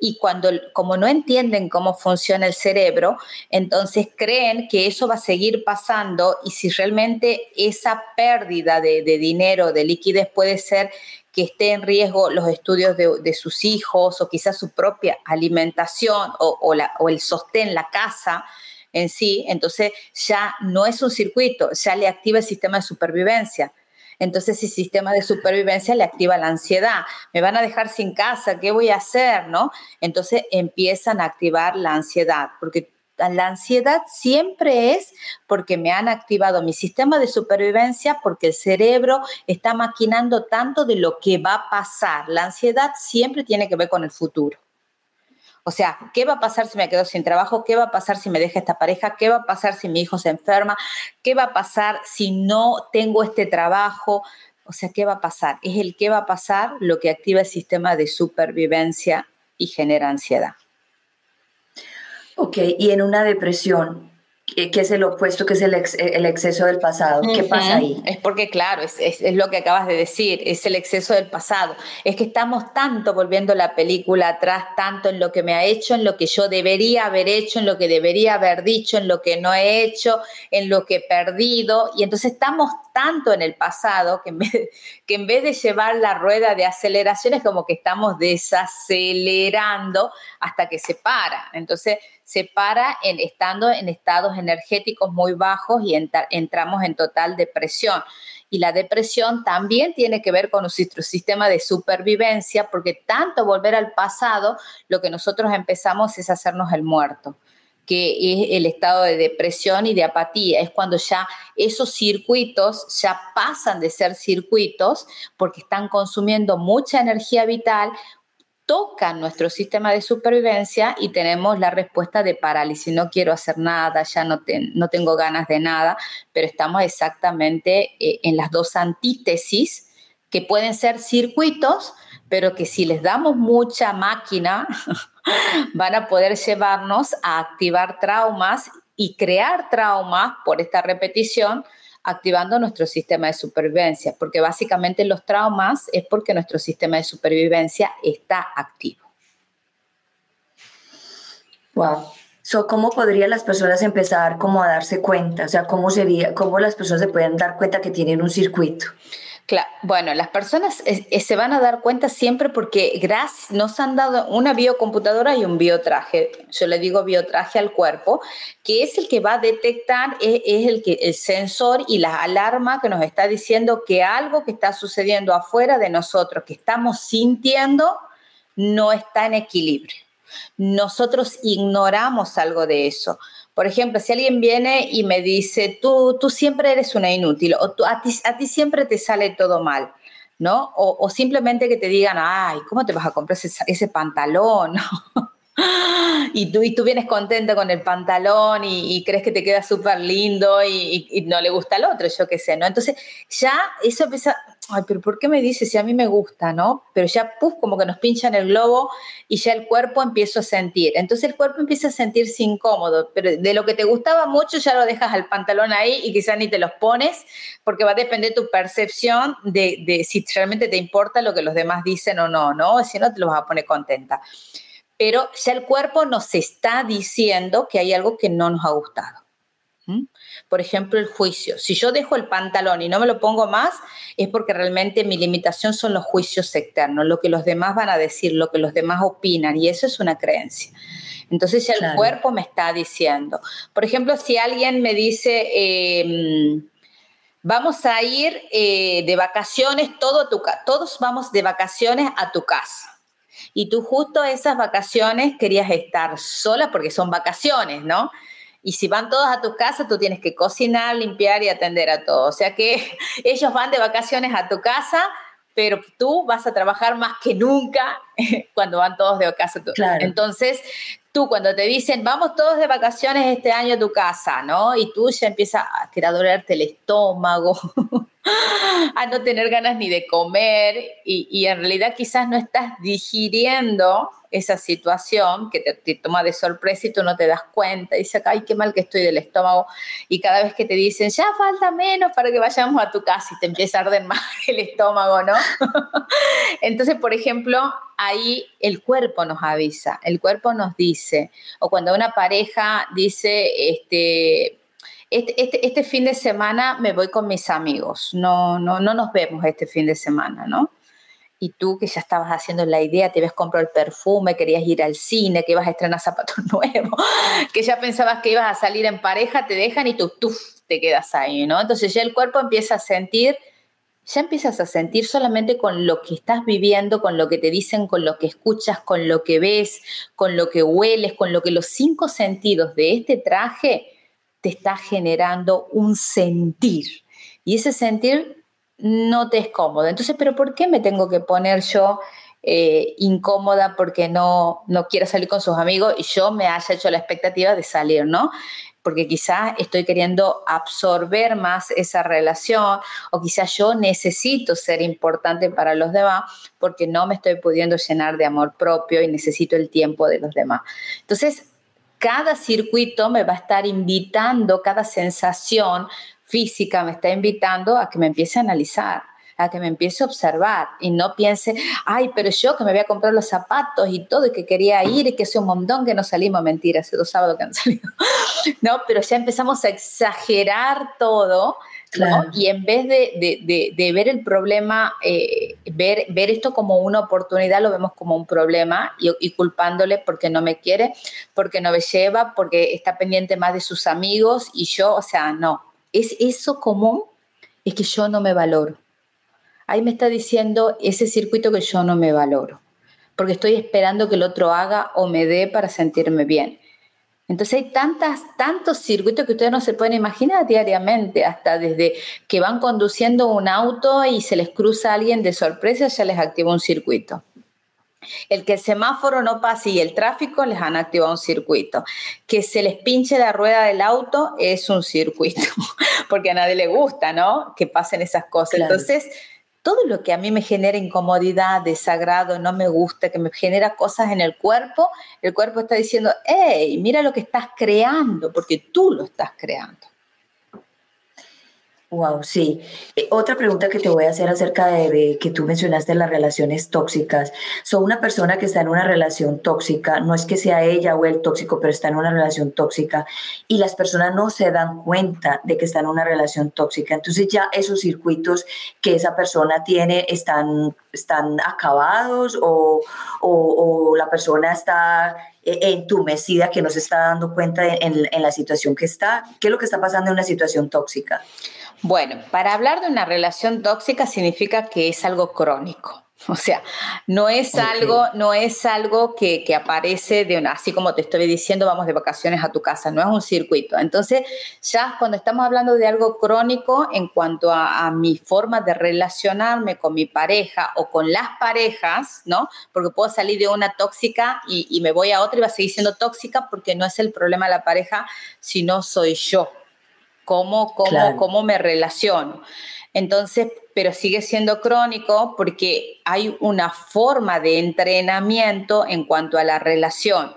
y cuando, como no entienden cómo funciona el cerebro, entonces creen que eso va a seguir pasando y si realmente esa pérdida de, de dinero, de liquidez puede ser que esté en riesgo los estudios de, sus hijos o quizás su propia alimentación o, la, o el sostén, la casa en sí, entonces ya no es un circuito, ya le activa el sistema de supervivencia. Entonces, el sistema de supervivencia le activa la ansiedad. Me van a dejar sin casa, ¿qué voy a hacer? ¿No? Entonces empiezan a activar la ansiedad, porque la ansiedad siempre es porque me han activado mi sistema de supervivencia, porque el cerebro está maquinando tanto de lo que va a pasar. La ansiedad siempre tiene que ver con el futuro. O sea, ¿qué va a pasar si me quedo sin trabajo? ¿Qué va a pasar si me deja esta pareja? ¿Qué va a pasar si mi hijo se enferma? ¿Qué va a pasar si no tengo este trabajo? O sea, ¿qué va a pasar? Es el qué va a pasar lo que activa el sistema de supervivencia y genera ansiedad. Ok, y en una depresión, que es el opuesto, que es el, el exceso del pasado. ¿Qué pasa ahí? Es porque, claro, es, es, es, lo que acabas de decir, es el exceso del pasado. Es que estamos tanto volviendo la película atrás, tanto en lo que me ha hecho, en lo que yo debería haber hecho, en lo que debería haber dicho, en lo que no he hecho, en lo que he perdido. Y entonces estamos tanto en el pasado que en vez de, llevar la rueda de aceleración es como que estamos desacelerando hasta que se para. Entonces, se para en, estando en estados energéticos muy bajos y entramos en total depresión. Y la depresión también tiene que ver con nuestro sistema de supervivencia, porque tanto volver al pasado, lo que nosotros empezamos es hacernos el muerto que es el estado de depresión y de apatía. Es cuando ya esos circuitos ya pasan de ser circuitos porque están consumiendo mucha energía vital, tocan nuestro sistema de supervivencia y tenemos la respuesta de parálisis. No quiero hacer nada, ya no, no tengo ganas de nada, pero estamos exactamente eh, en las dos antítesis que pueden ser circuitos, pero que si les damos mucha máquina, van a poder llevarnos a activar traumas y crear traumas por esta repetición activando nuestro sistema de supervivencia, porque básicamente los traumas es porque nuestro sistema de supervivencia está activo. Wow. So, ¿Cómo podrían las personas empezar como a darse cuenta? O sea, ¿cómo, sería, ¿cómo las personas se pueden dar cuenta que tienen un circuito? Bueno, las personas eh, eh, se van a dar cuenta siempre porque gracias, nos han dado una biocomputadora y un biotraje. Yo le digo biotraje al cuerpo, que es el que va a detectar, es, el, que, el sensor y la alarma que nos está diciendo que algo que está sucediendo afuera de nosotros, que estamos sintiendo, no está en equilibrio. Nosotros ignoramos algo de eso. Por ejemplo, si alguien viene y me dice, tú, tú siempre eres una inútil o tú, a, ti, a ti siempre te sale todo mal, ¿no? O, simplemente que te digan, ay, ¿cómo te vas a comprar ese, ese pantalón? y tú, y tú vienes contento con el pantalón y, crees que te queda súper lindo y, no le gusta al otro, yo qué sé, ¿no? Entonces ya eso empieza, ay, pero ¿por qué me dices si a mí me gusta, no? Pero ya, puff, como que nos pinchan el globo y ya el cuerpo empieza a sentir. Entonces el cuerpo empieza a sentirse incómodo, pero de lo que te gustaba mucho ya lo dejas al pantalón ahí y quizás ni te los pones, porque va a depender tu percepción de, de si realmente te importa lo que los demás dicen o no, ¿no? Si no, te los vas a poner contenta. Pero ya el cuerpo nos está diciendo que hay algo que no nos ha gustado. Por ejemplo, el juicio. Si yo dejo el pantalón y no me lo pongo más, es porque realmente mi limitación son los juicios externos, lo que los demás van a decir, lo que los demás opinan, y eso es una creencia. Entonces ya el cuerpo me está diciendo. Por ejemplo, si alguien me dice, em, vamos a ir eh, de vacaciones, todo tu, todos vamos de vacaciones a tu casa. Y tú justo esas vacaciones querías estar sola porque son vacaciones, ¿no? Y si van todos a tu casa, tú tienes que cocinar, limpiar y atender a todo. O sea que ellos van de vacaciones a tu casa, pero tú vas a trabajar más que nunca cuando van todos de casa casa. Entonces, tú cuando te dicen, vamos todos de vacaciones este año a tu casa, ¿no? Y tú ya empiezas a querer dolerte el estómago, a no tener ganas ni de comer y, y, en realidad quizás no estás digiriendo esa situación que te, toma de sorpresa y tú no te das cuenta y dices, ay, qué mal que estoy del estómago y cada vez que te dicen, ya falta menos para que vayamos a tu casa y te empieza a arder más el estómago, ¿no? Entonces, por ejemplo, ahí el cuerpo nos avisa, el cuerpo nos dice, o cuando una pareja dice, este, este, este, este, fin de semana me voy con mis amigos, no, no, no nos vemos este fin de semana, ¿no? Y tú que ya estabas haciendo la idea, te habías comprado el perfume, querías ir al cine, que ibas a estrenar zapatos nuevos, que ya pensabas que ibas a salir en pareja, te dejan y tú, tú te quedas ahí, ¿no? Entonces ya el cuerpo empieza a sentir ya empiezas a sentir solamente con lo que estás viviendo, con lo que te dicen, con lo que escuchas, con lo que ves, con lo que hueles, con lo que los cinco sentidos de este traje te está generando un sentir. Y ese sentir no te es cómodo. Entonces, ¿pero por qué me tengo que poner yo eh, incómoda porque no, no quiero salir con sus amigos y yo me haya hecho la expectativa de salir, ¿no? Porque quizás estoy queriendo absorber más esa relación o quizás yo necesito ser importante para los demás porque no me estoy pudiendo llenar de amor propio y necesito el tiempo de los demás. Entonces, cada circuito me va a estar invitando, cada sensación física me está invitando a que me empiece a analizar a que me empiece a observar y no piense, ay, pero yo que me voy a comprar los zapatos y todo, y que quería ir y que hace un montón que no salimos, mentira, hace dos sábados que han salido, ¿no? Pero ya empezamos a exagerar todo, ¿no? Y en vez de, ver el problema, eh, ver, ver esto como una oportunidad, lo vemos como un problema y, y, culpándole porque no me quiere, porque no me lleva, porque está pendiente más de sus amigos y yo, o sea, no. Es eso común, es que yo no me valoro ahí me está diciendo ese circuito que yo no me valoro, porque estoy esperando que el otro haga o me dé para sentirme bien. Entonces hay tantas, tantos circuitos que ustedes no se pueden imaginar diariamente, hasta desde que van conduciendo un auto y se les cruza alguien de sorpresa, ya les activa un circuito. El que el semáforo no pase y el tráfico les han activado un circuito. Que se les pinche la rueda del auto es un circuito, porque a nadie le gusta, ¿no? Que pasen esas cosas. Entonces, todo lo que a mí me genera incomodidad, desagrado, no me gusta, que me genera cosas en el cuerpo, el cuerpo está diciendo, hey, mira lo que estás creando, porque tú lo estás creando. Wow, sí. Eh, otra pregunta que te voy a hacer acerca de, que tú mencionaste las relaciones tóxicas. Son una persona que está en una relación tóxica, no es que sea ella o el tóxico, pero está en una relación tóxica y las personas no se dan cuenta de que está en una relación tóxica. Entonces ya esos circuitos que esa persona tiene están, están acabados o, o, la persona está eh, entumecida que no se está dando cuenta en, en la situación que está. ¿Qué es lo que está pasando en una situación tóxica? Bueno, para hablar de una relación tóxica significa que es algo crónico. O sea, no es algo, no es algo que, aparece de una, así como te estoy diciendo, vamos de vacaciones a tu casa, no es un circuito. Entonces, ya cuando estamos hablando de algo crónico en cuanto a, mi forma de relacionarme con mi pareja o con las parejas, ¿no? Porque puedo salir de una tóxica y, y me voy a otra y va a seguir siendo tóxica porque no es el problema de la pareja, sino soy yo cómo, cómo, cómo me relaciono. Entonces, pero sigue siendo crónico porque hay una forma de entrenamiento en cuanto a la relación.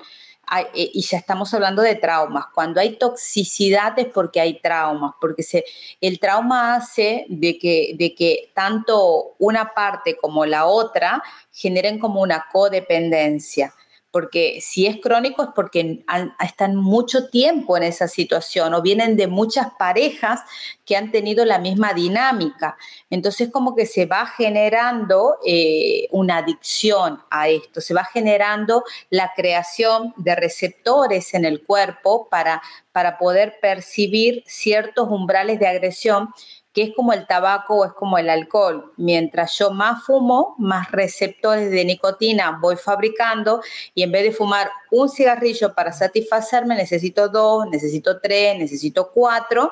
Eh, y ya estamos hablando de traumas. Cuando hay toxicidad es porque hay traumas, porque se, el trauma hace de que, de que tanto una parte como la otra generen como una codependencia porque si es crónico es porque están mucho tiempo en esa situación o vienen de muchas parejas que han tenido la misma dinámica. Entonces como que se va generando eh, una adicción a esto, se va generando la creación de receptores en el cuerpo para, para poder percibir ciertos umbrales de agresión que es como el tabaco o es como el alcohol. Mientras yo más fumo, más receptores de nicotina voy fabricando y en vez de fumar un cigarrillo para satisfacerme, necesito dos, necesito tres, necesito cuatro.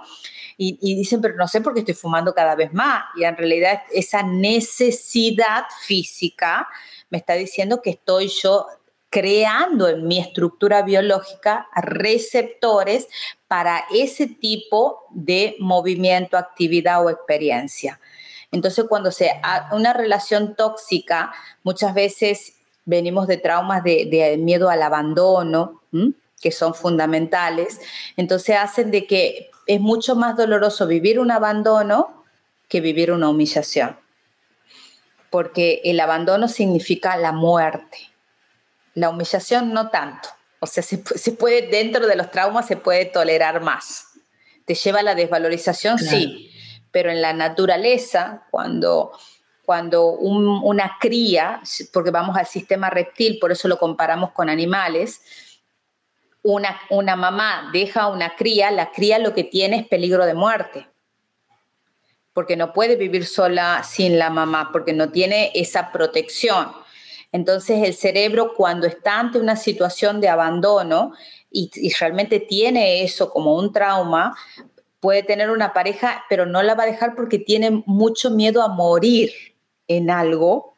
Y, y, dicen, pero no sé por qué estoy fumando cada vez más. Y en realidad esa necesidad física me está diciendo que estoy yo creando en mi estructura biológica receptores para ese tipo de movimiento, actividad o experiencia. Entonces, cuando se una relación tóxica, muchas veces venimos de traumas de, miedo al abandono, que son fundamentales. Entonces, hacen de que es mucho más doloroso vivir un abandono que vivir una humillación. Porque el abandono significa la muerte la humillación no tanto. O sea, se, puede, dentro de los traumas se puede tolerar más. ¿Te lleva a la desvalorización? Sí. Pero en la naturaleza, cuando, cuando una cría, porque vamos al sistema reptil, por eso lo comparamos con animales, una, una mamá deja una cría, la cría lo que tiene es peligro de muerte porque no puede vivir sola sin la mamá, porque no tiene esa protección. Entonces el cerebro cuando está ante una situación de abandono y, realmente tiene eso como un trauma, puede tener una pareja, pero no la va a dejar porque tiene mucho miedo a morir en algo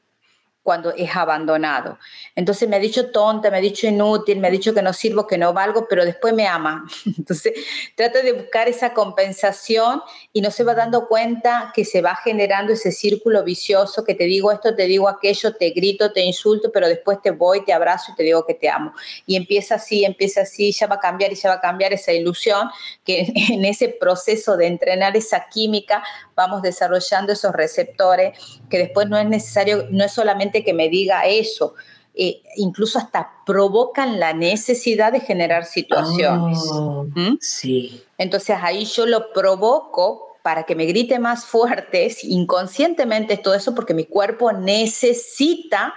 cuando es abandonado. Entonces me ha dicho tonta, me ha dicho inútil, me ha dicho que no sirvo, que no valgo, pero después me ama. Entonces trata de buscar esa compensación y no se va dando cuenta que se va generando ese círculo vicioso que te digo esto, te digo aquello, te grito, te insulto, pero después te voy, te abrazo y te digo que te amo. Y empieza así, empieza así, ya va a cambiar y ya va a cambiar esa ilusión que en ese proceso de entrenar esa química vamos desarrollando esos receptores que después no es necesario, no es solamente que me diga eso, eh, incluso hasta provocan la necesidad de generar situaciones. Oh, ¿Mm? Sí. Entonces ahí yo lo provoco para que me grite más fuerte, inconscientemente todo eso, porque mi cuerpo necesita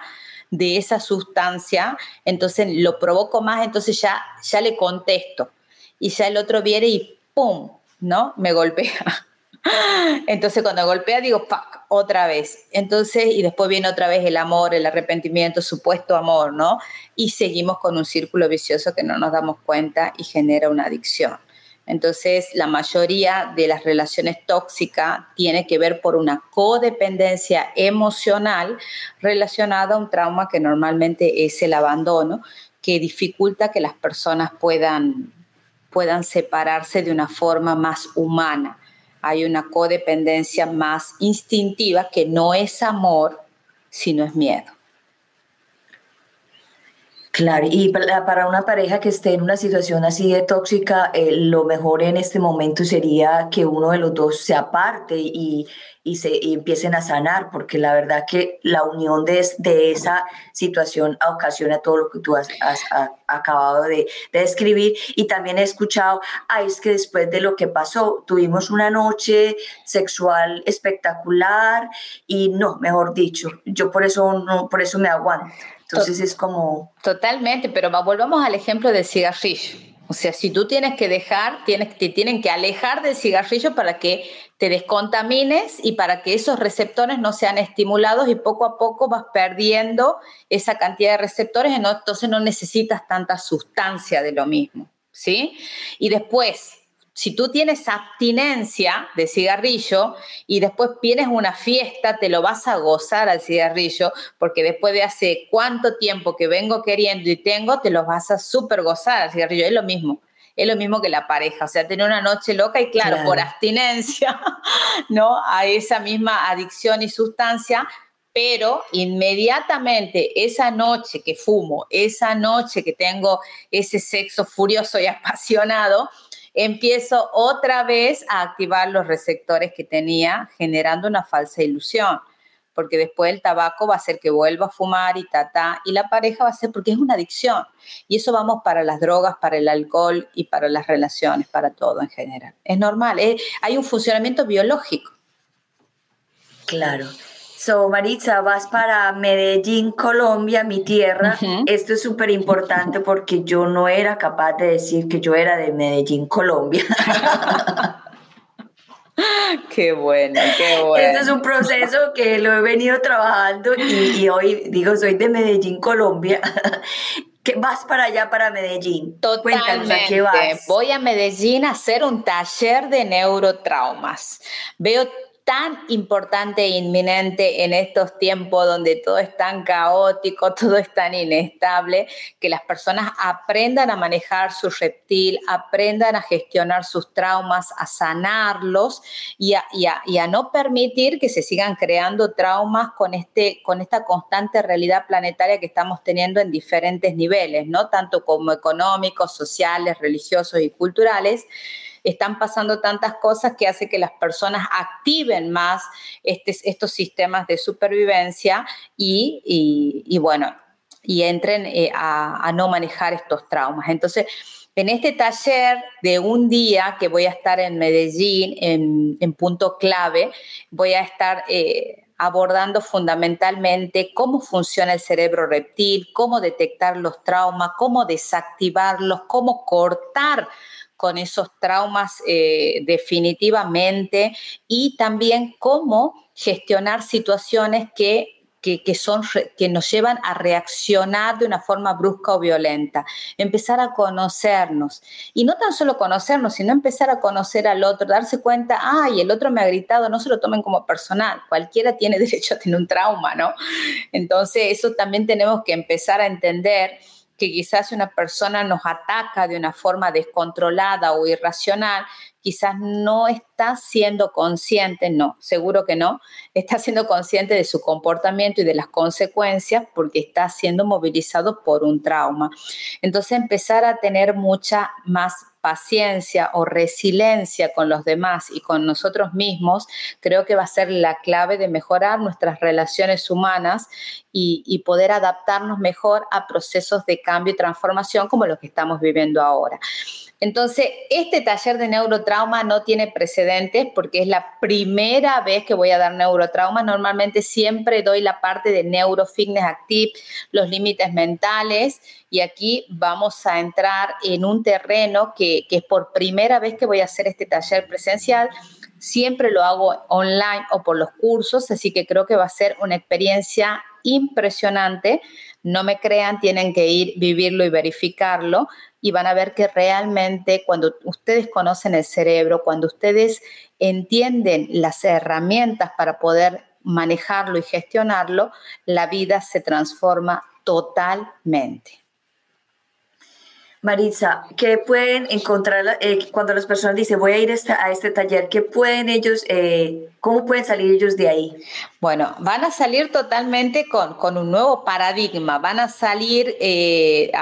de esa sustancia, entonces lo provoco más, entonces ya, ya le contesto. Y ya el otro viene y ¡pum! ¿No? Me golpea. Entonces cuando golpea digo, fuck, otra vez. Entonces, y después viene otra vez el amor, el arrepentimiento, supuesto amor, ¿no? Y seguimos con un círculo vicioso que no nos damos cuenta y genera una adicción. Entonces, la mayoría de las relaciones tóxicas tiene que ver por una codependencia emocional relacionada a un trauma que normalmente es el abandono, que dificulta que las personas puedan, puedan separarse de una forma más humana hay una codependencia más instintiva que no es amor, sino es miedo. Claro, y para una pareja que esté en una situación así de tóxica, eh, lo mejor en este momento sería que uno de los dos se aparte y, y se empiecen a sanar, porque la verdad que la unión de, de esa situación ocasiona todo lo que tú has, acabado de, de, describir. Y también he escuchado, ay, es que después de lo que pasó, tuvimos una noche sexual espectacular y no, mejor dicho, yo por eso, no, por eso me aguanto. Entonces es como... Totalmente, pero volvamos al ejemplo del cigarrillo. O sea, si tú tienes que dejar, tienes, te tienen que alejar del cigarrillo para que te descontamines y para que esos receptores no sean estimulados y poco a poco vas perdiendo esa cantidad de receptores, entonces no necesitas tanta sustancia de lo mismo, ¿sí? Y después, si tú tienes abstinencia de cigarrillo y después tienes una fiesta, te lo vas a gozar al cigarrillo, porque después de hace cuánto tiempo que vengo queriendo y tengo, te lo vas a súper gozar al cigarrillo. Es lo mismo. Es lo mismo que la pareja, o sea, tener una noche loca y claro, por abstinencia, ¿no? A esa misma adicción y sustancia, pero inmediatamente esa noche que fumo, esa noche que tengo ese sexo furioso y apasionado, empiezo otra vez a activar los receptores que tenía, generando una falsa ilusión. porque después el tabaco va a hacer que vuelva a fumar y ta, y la pareja va a ser porque es una adicción. Y eso vamos para las drogas, para el alcohol y para las relaciones, para todo en general. Es normal, hay un funcionamiento biológico. Claro. So, Maritza, vas para Medellín, Colombia, mi tierra. Esto es súper importante porque yo no era capaz de decir que yo era de Medellín, Colombia. qué bueno, qué bueno. Este es un proceso que lo he venido trabajando y, hoy digo, soy de Medellín, Colombia. ¿Qué vas para allá, para Medellín? Totalmente. qué vas? Voy a Medellín a hacer un taller de neurotraumas. Veo tan importante e inminente en estos tiempos donde todo es tan caótico, todo es tan inestable, que las personas aprendan a manejar su reptil, aprendan a gestionar sus traumas, a sanarlos y a, y a, no permitir que se sigan creando traumas con, este, con esta constante realidad planetaria que estamos teniendo en diferentes niveles, ¿no? Tanto como económicos, sociales, religiosos y culturales están pasando tantas cosas que hace que las personas activen más este, estos sistemas de supervivencia y, bueno, y entren eh, a, no manejar estos traumas. Entonces, en este taller de un día que voy a estar en Medellín, en, punto clave, voy a estar... Eh, abordando fundamentalmente cómo funciona el cerebro reptil, cómo detectar los traumas, cómo desactivarlos, cómo cortar con esos traumas eh, definitivamente y también cómo gestionar situaciones que que, son, que nos llevan a reaccionar de una forma brusca o violenta. Empezar a conocernos. Y no tan solo conocernos, sino empezar a conocer al otro, darse cuenta, ay, el otro me ha gritado, no se lo tomen como personal. Cualquiera tiene derecho a tener un trauma, ¿no? Entonces, eso también tenemos que empezar a entender que quizás una persona nos ataca de una forma descontrolada o irracional, quizás no está siendo consciente, no, seguro que no, está siendo consciente de su comportamiento y de las consecuencias porque está siendo movilizado por un trauma. Entonces empezar a tener mucha más paciencia o resiliencia con los demás y con nosotros mismos, creo que va a ser la clave de mejorar nuestras relaciones humanas y, poder adaptarnos mejor a procesos de cambio y transformación como los que estamos viviendo ahora. Entonces, este taller de neurotrauma no tiene precedentes porque es la primera vez que voy a dar neurotrauma. Normalmente siempre doy la parte de neurofitness active, los límites mentales, y aquí vamos a entrar en un terreno que, que es por primera vez que voy a hacer este taller presencial. Siempre lo hago online o por los cursos, así que creo que va a ser una experiencia impresionante. No me crean, tienen que ir, vivirlo y verificarlo y van a ver que realmente cuando ustedes conocen el cerebro, cuando ustedes entienden las herramientas para poder manejarlo y gestionarlo, la vida se transforma totalmente. Marisa, ¿qué pueden encontrar eh, cuando las personas dicen voy a ir a este taller? ¿Qué pueden ellos, eh, cómo pueden salir ellos de ahí? Bueno, van a salir totalmente con, con un nuevo paradigma, van a salir eh,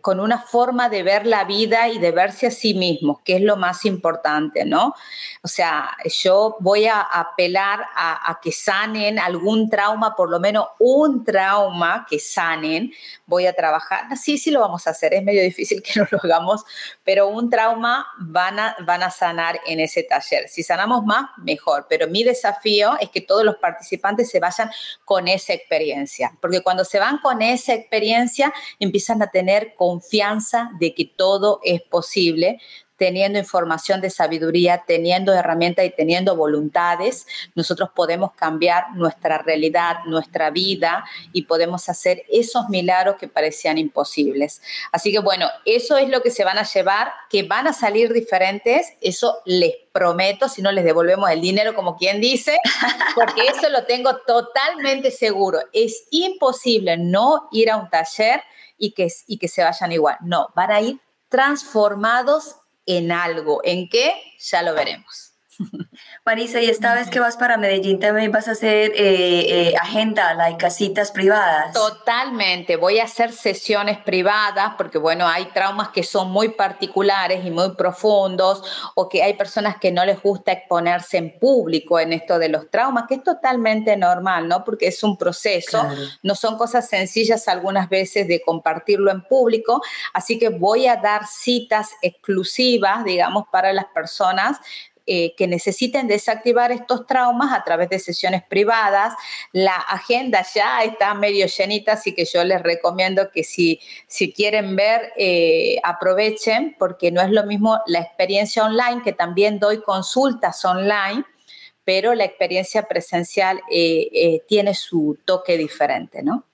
con una forma de ver la vida y de verse a sí mismos, que es lo más importante, ¿no? O sea, yo voy a apelar a, a que sanen algún trauma, por lo menos un trauma que sanen, voy a trabajar, sí, sí lo vamos a hacer, es medio difícil que no lo hagamos, pero un trauma van a, van a sanar en ese taller. Si sanamos más, mejor, pero mi desafío es que todos los participantes se vayan con esa experiencia, porque cuando se van con esa experiencia empiezan a tener confianza de que todo es posible, teniendo información de sabiduría, teniendo herramientas y teniendo voluntades, nosotros podemos cambiar nuestra realidad, nuestra vida y podemos hacer esos milagros que parecían imposibles. Así que bueno, eso es lo que se van a llevar, que van a salir diferentes, eso les prometo, si no les devolvemos el dinero como quien dice, porque eso lo tengo totalmente seguro. Es imposible no ir a un taller y que, y que se vayan igual. No, van a ir transformados en algo. ¿En qué? Ya lo veremos. Marisa, y esta vez que vas para Medellín también vas a hacer eh, eh, agenda, like casitas privadas. Totalmente, voy a hacer sesiones privadas porque bueno, hay traumas que son muy particulares y muy profundos o que hay personas que no les gusta exponerse en público en esto de los traumas, que es totalmente normal, ¿no? Porque es un proceso, no son cosas sencillas algunas veces de compartirlo en público, así que voy a dar citas exclusivas, digamos, para las personas eh, que necesiten desactivar estos traumas a través de sesiones privadas. La agenda ya está medio llenita, así que yo les recomiendo que si, si quieren ver, eh, aprovechen, porque no es lo mismo la experiencia online, que también doy consultas online, pero la experiencia presencial eh, tiene su toque diferente, ¿no?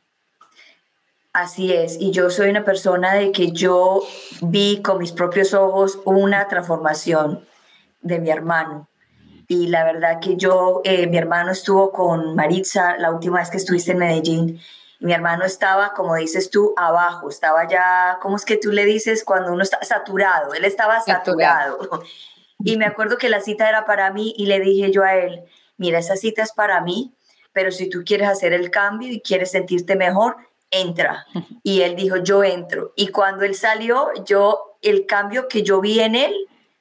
Así es, y yo soy una persona de que yo vi con mis propios ojos una transformación de mi hermano. Y la verdad que yo, eh, mi hermano estuvo con Maritza la última vez que estuviste en Medellín. mi hermano estaba, como dices tú, abajo, estaba ya, ¿cómo es que tú le dices cuando uno está saturado? Él estaba saturado. Y me acuerdo que la cita era para mí y le dije yo a él, mira, esa cita es para mí, pero si tú quieres hacer el cambio y quieres sentirte mejor, entra. Y él dijo, yo entro. Y cuando él salió, yo, el cambio que yo vi en él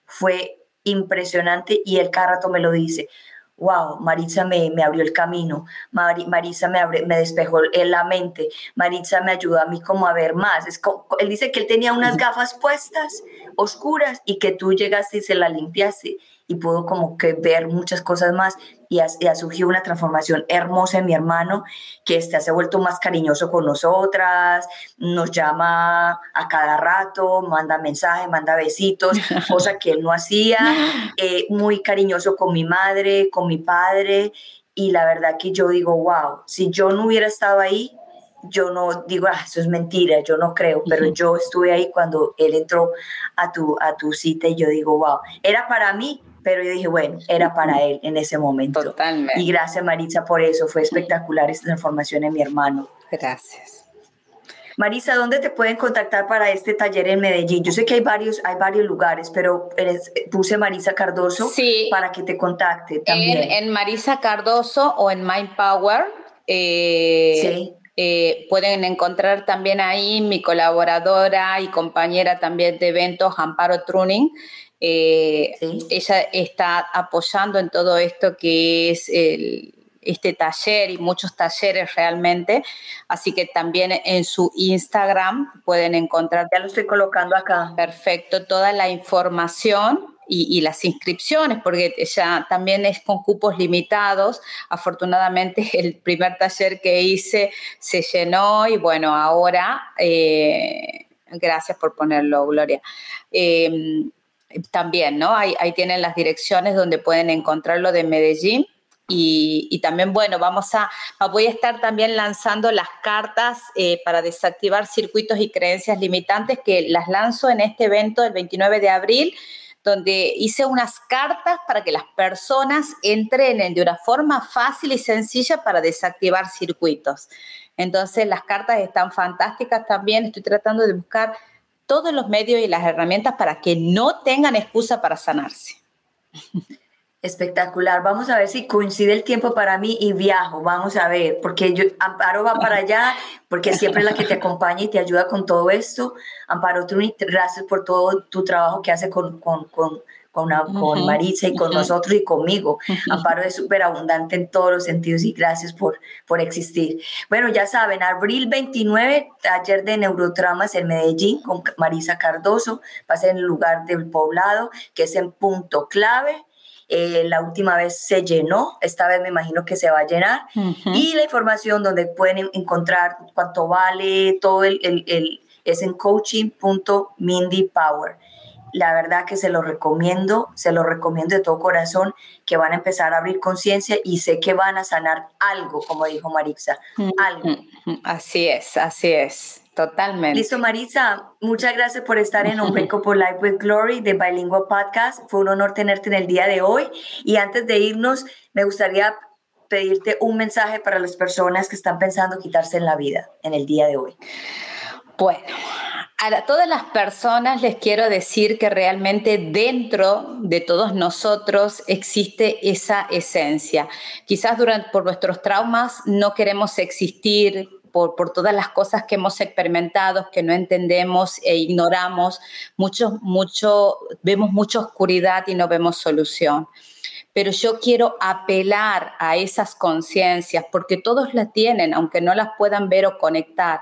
fue impresionante y él cada rato me lo dice. Wow, Maritza me, abrió el camino, Marisa me, me despejó la mente, Maritza me ayudó a mí como a ver más. Es él dice que él tenía unas gafas puestas, oscuras, y que tú llegaste y se la limpiaste y pudo como que ver muchas cosas más y ha, surgido una transformación hermosa en mi hermano que este, se ha vuelto más cariñoso con nosotras, nos llama a cada rato, manda mensajes, manda besitos, cosa que él no hacía, eh, muy cariñoso con mi madre, con mi padre y la verdad que yo digo, wow, si yo no hubiera estado ahí, yo no digo, ah, eso es mentira, yo no creo, pero yo estuve ahí cuando él entró a tu, a tu cita y yo digo, wow, era para mí, pero yo dije, bueno, era para él en ese momento. Totalmente. Y gracias Marisa por eso, fue espectacular esta transformación en mi hermano. Gracias. Marisa, ¿dónde te pueden contactar para este taller en Medellín? Yo sé que hay varios, hay varios lugares, pero puse Marisa Cardoso para que te contacte también. En, Marisa Cardoso o en Mind Power. Eh, sí. Eh, pueden encontrar también ahí mi colaboradora y compañera también de eventos, Amparo Truning. Eh, ella está apoyando en todo esto que es este taller y muchos talleres realmente. Así que también en su Instagram pueden encontrar. Ya lo estoy colocando acá. Perfecto, toda la información y, las inscripciones, porque ya también es con cupos limitados. Afortunadamente el primer taller que hice se llenó y bueno, ahora, eh, gracias por ponerlo, Gloria. Em, también, ¿no? Ahí, tienen las direcciones donde pueden encontrarlo de Medellín. Y, también, bueno, vamos a, voy a estar también lanzando las cartas eh, para desactivar circuitos y creencias limitantes que las lanzo en este evento el 29 de abril donde hice unas cartas para que las personas entrenen de una forma fácil y sencilla para desactivar circuitos. Entonces las cartas están fantásticas también, estoy tratando de buscar todos los medios y las herramientas para que no tengan excusa para sanarse. Espectacular. Vamos a ver si coincide el tiempo para mí y viajo. Vamos a ver, porque yo, Amparo va para allá, porque siempre es la que te acompaña y te ayuda con todo esto. Amparo, tú, gracias por todo tu trabajo que hace con, con, con, con, con Maritza y con nosotros y conmigo. Amparo es súper abundante en todos los sentidos y gracias por, por existir. Bueno, ya saben, abril 29, taller de neurotramas en Medellín con Marisa Cardoso. Va a ser en el lugar del poblado, que es en punto clave eh, la última vez se llenó, esta vez me imagino que se va a llenar. Y la información donde pueden encontrar cuánto vale, todo el, el, es en coaching.mindypower. La verdad que se lo recomiendo, se lo recomiendo de todo corazón, que van a empezar a abrir conciencia y sé que van a sanar algo, como dijo Marixa, algo. Así es, así es. Totalmente. Listo, Marisa. Muchas gracias por estar en Un Break por Life with Glory de Bilingual Podcast. Fue un honor tenerte en el día de hoy. Y antes de irnos, me gustaría pedirte un mensaje para las personas que están pensando quitarse en la vida en el día de hoy. Bueno, a todas las personas les quiero decir que realmente dentro de todos nosotros existe esa esencia. Quizás por nuestros traumas no queremos existir, por, por, todas las cosas que hemos experimentado, que no entendemos e ignoramos, mucho, mucho, vemos mucha oscuridad y no vemos solución. Pero yo quiero apelar a esas conciencias, porque todos la tienen, aunque no las puedan ver o conectar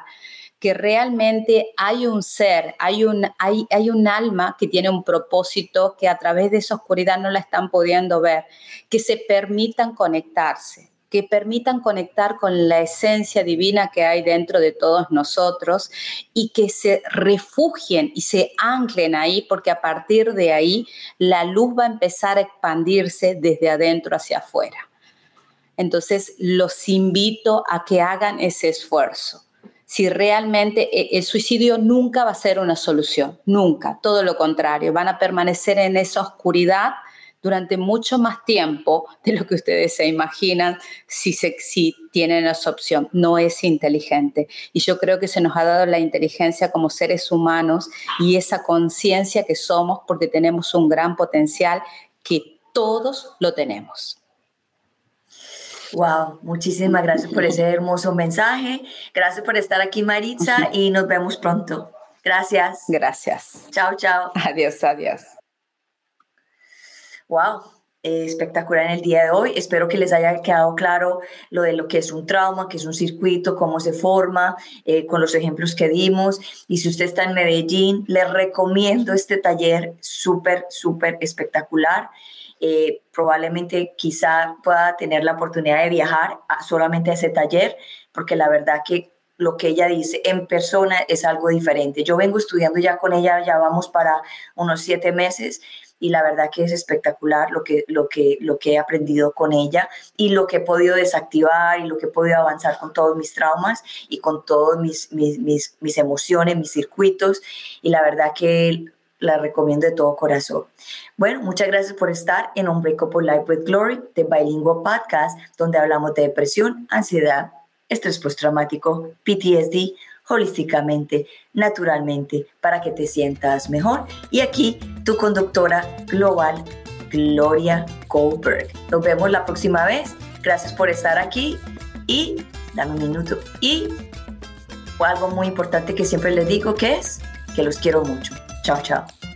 que realmente hay un ser, hay un, hay, hay un alma que tiene un propósito que a través de esa oscuridad no la están pudiendo ver, que se permitan conectarse, que permitan conectar con la esencia divina que hay dentro de todos nosotros y que se refugien y se anclen ahí, porque a partir de ahí la luz va a empezar a expandirse desde adentro hacia afuera. Entonces, los invito a que hagan ese esfuerzo si realmente eh, el suicidio nunca va a ser una solución, nunca, todo lo contrario, van a permanecer en esa oscuridad durante mucho más tiempo de lo que ustedes se imaginan si, tienen esa opción. No es inteligente. Y yo creo que se nos ha dado la inteligencia como seres humanos y esa conciencia que somos porque tenemos un gran potencial que todos lo tenemos. Wow, muchísimas gracias por ese hermoso mensaje. Gracias por estar aquí, Maritza, y nos vemos pronto. Gracias. Gracias. Chao, chao. Adiós, adiós. Wow, espectacular en el día de hoy. Espero que les haya quedado claro lo de lo que es un trauma, que es un circuito, cómo se forma, eh, con los ejemplos que dimos. Y si usted está en Medellín, les recomiendo este taller súper, súper espectacular. Eh, probablemente quizá pueda tener la oportunidad de viajar solamente a ese taller, porque la verdad que lo que ella dice en persona es algo diferente. Yo vengo estudiando ya con ella, ya vamos para unos siete meses y la verdad que es espectacular lo que, lo que, lo que he aprendido con ella y lo que he podido desactivar y lo que he podido avanzar con todos mis traumas y con todas mis, mis, mis, mis emociones, mis circuitos y la verdad que la recomiendo de todo corazón. Bueno, muchas gracias por estar en Unbreakable Life with Glory, de Bilingual Podcast, donde hablamos de depresión, ansiedad, estrés postraumático, PTSD, holísticamente, naturalmente, para que te sientas mejor. Y aquí tu conductora global, Gloria Goldberg. Nos vemos la próxima vez. Gracias por estar aquí y dame un minuto. Y algo muy importante que siempre les digo que es que los quiero mucho. Chao, chao.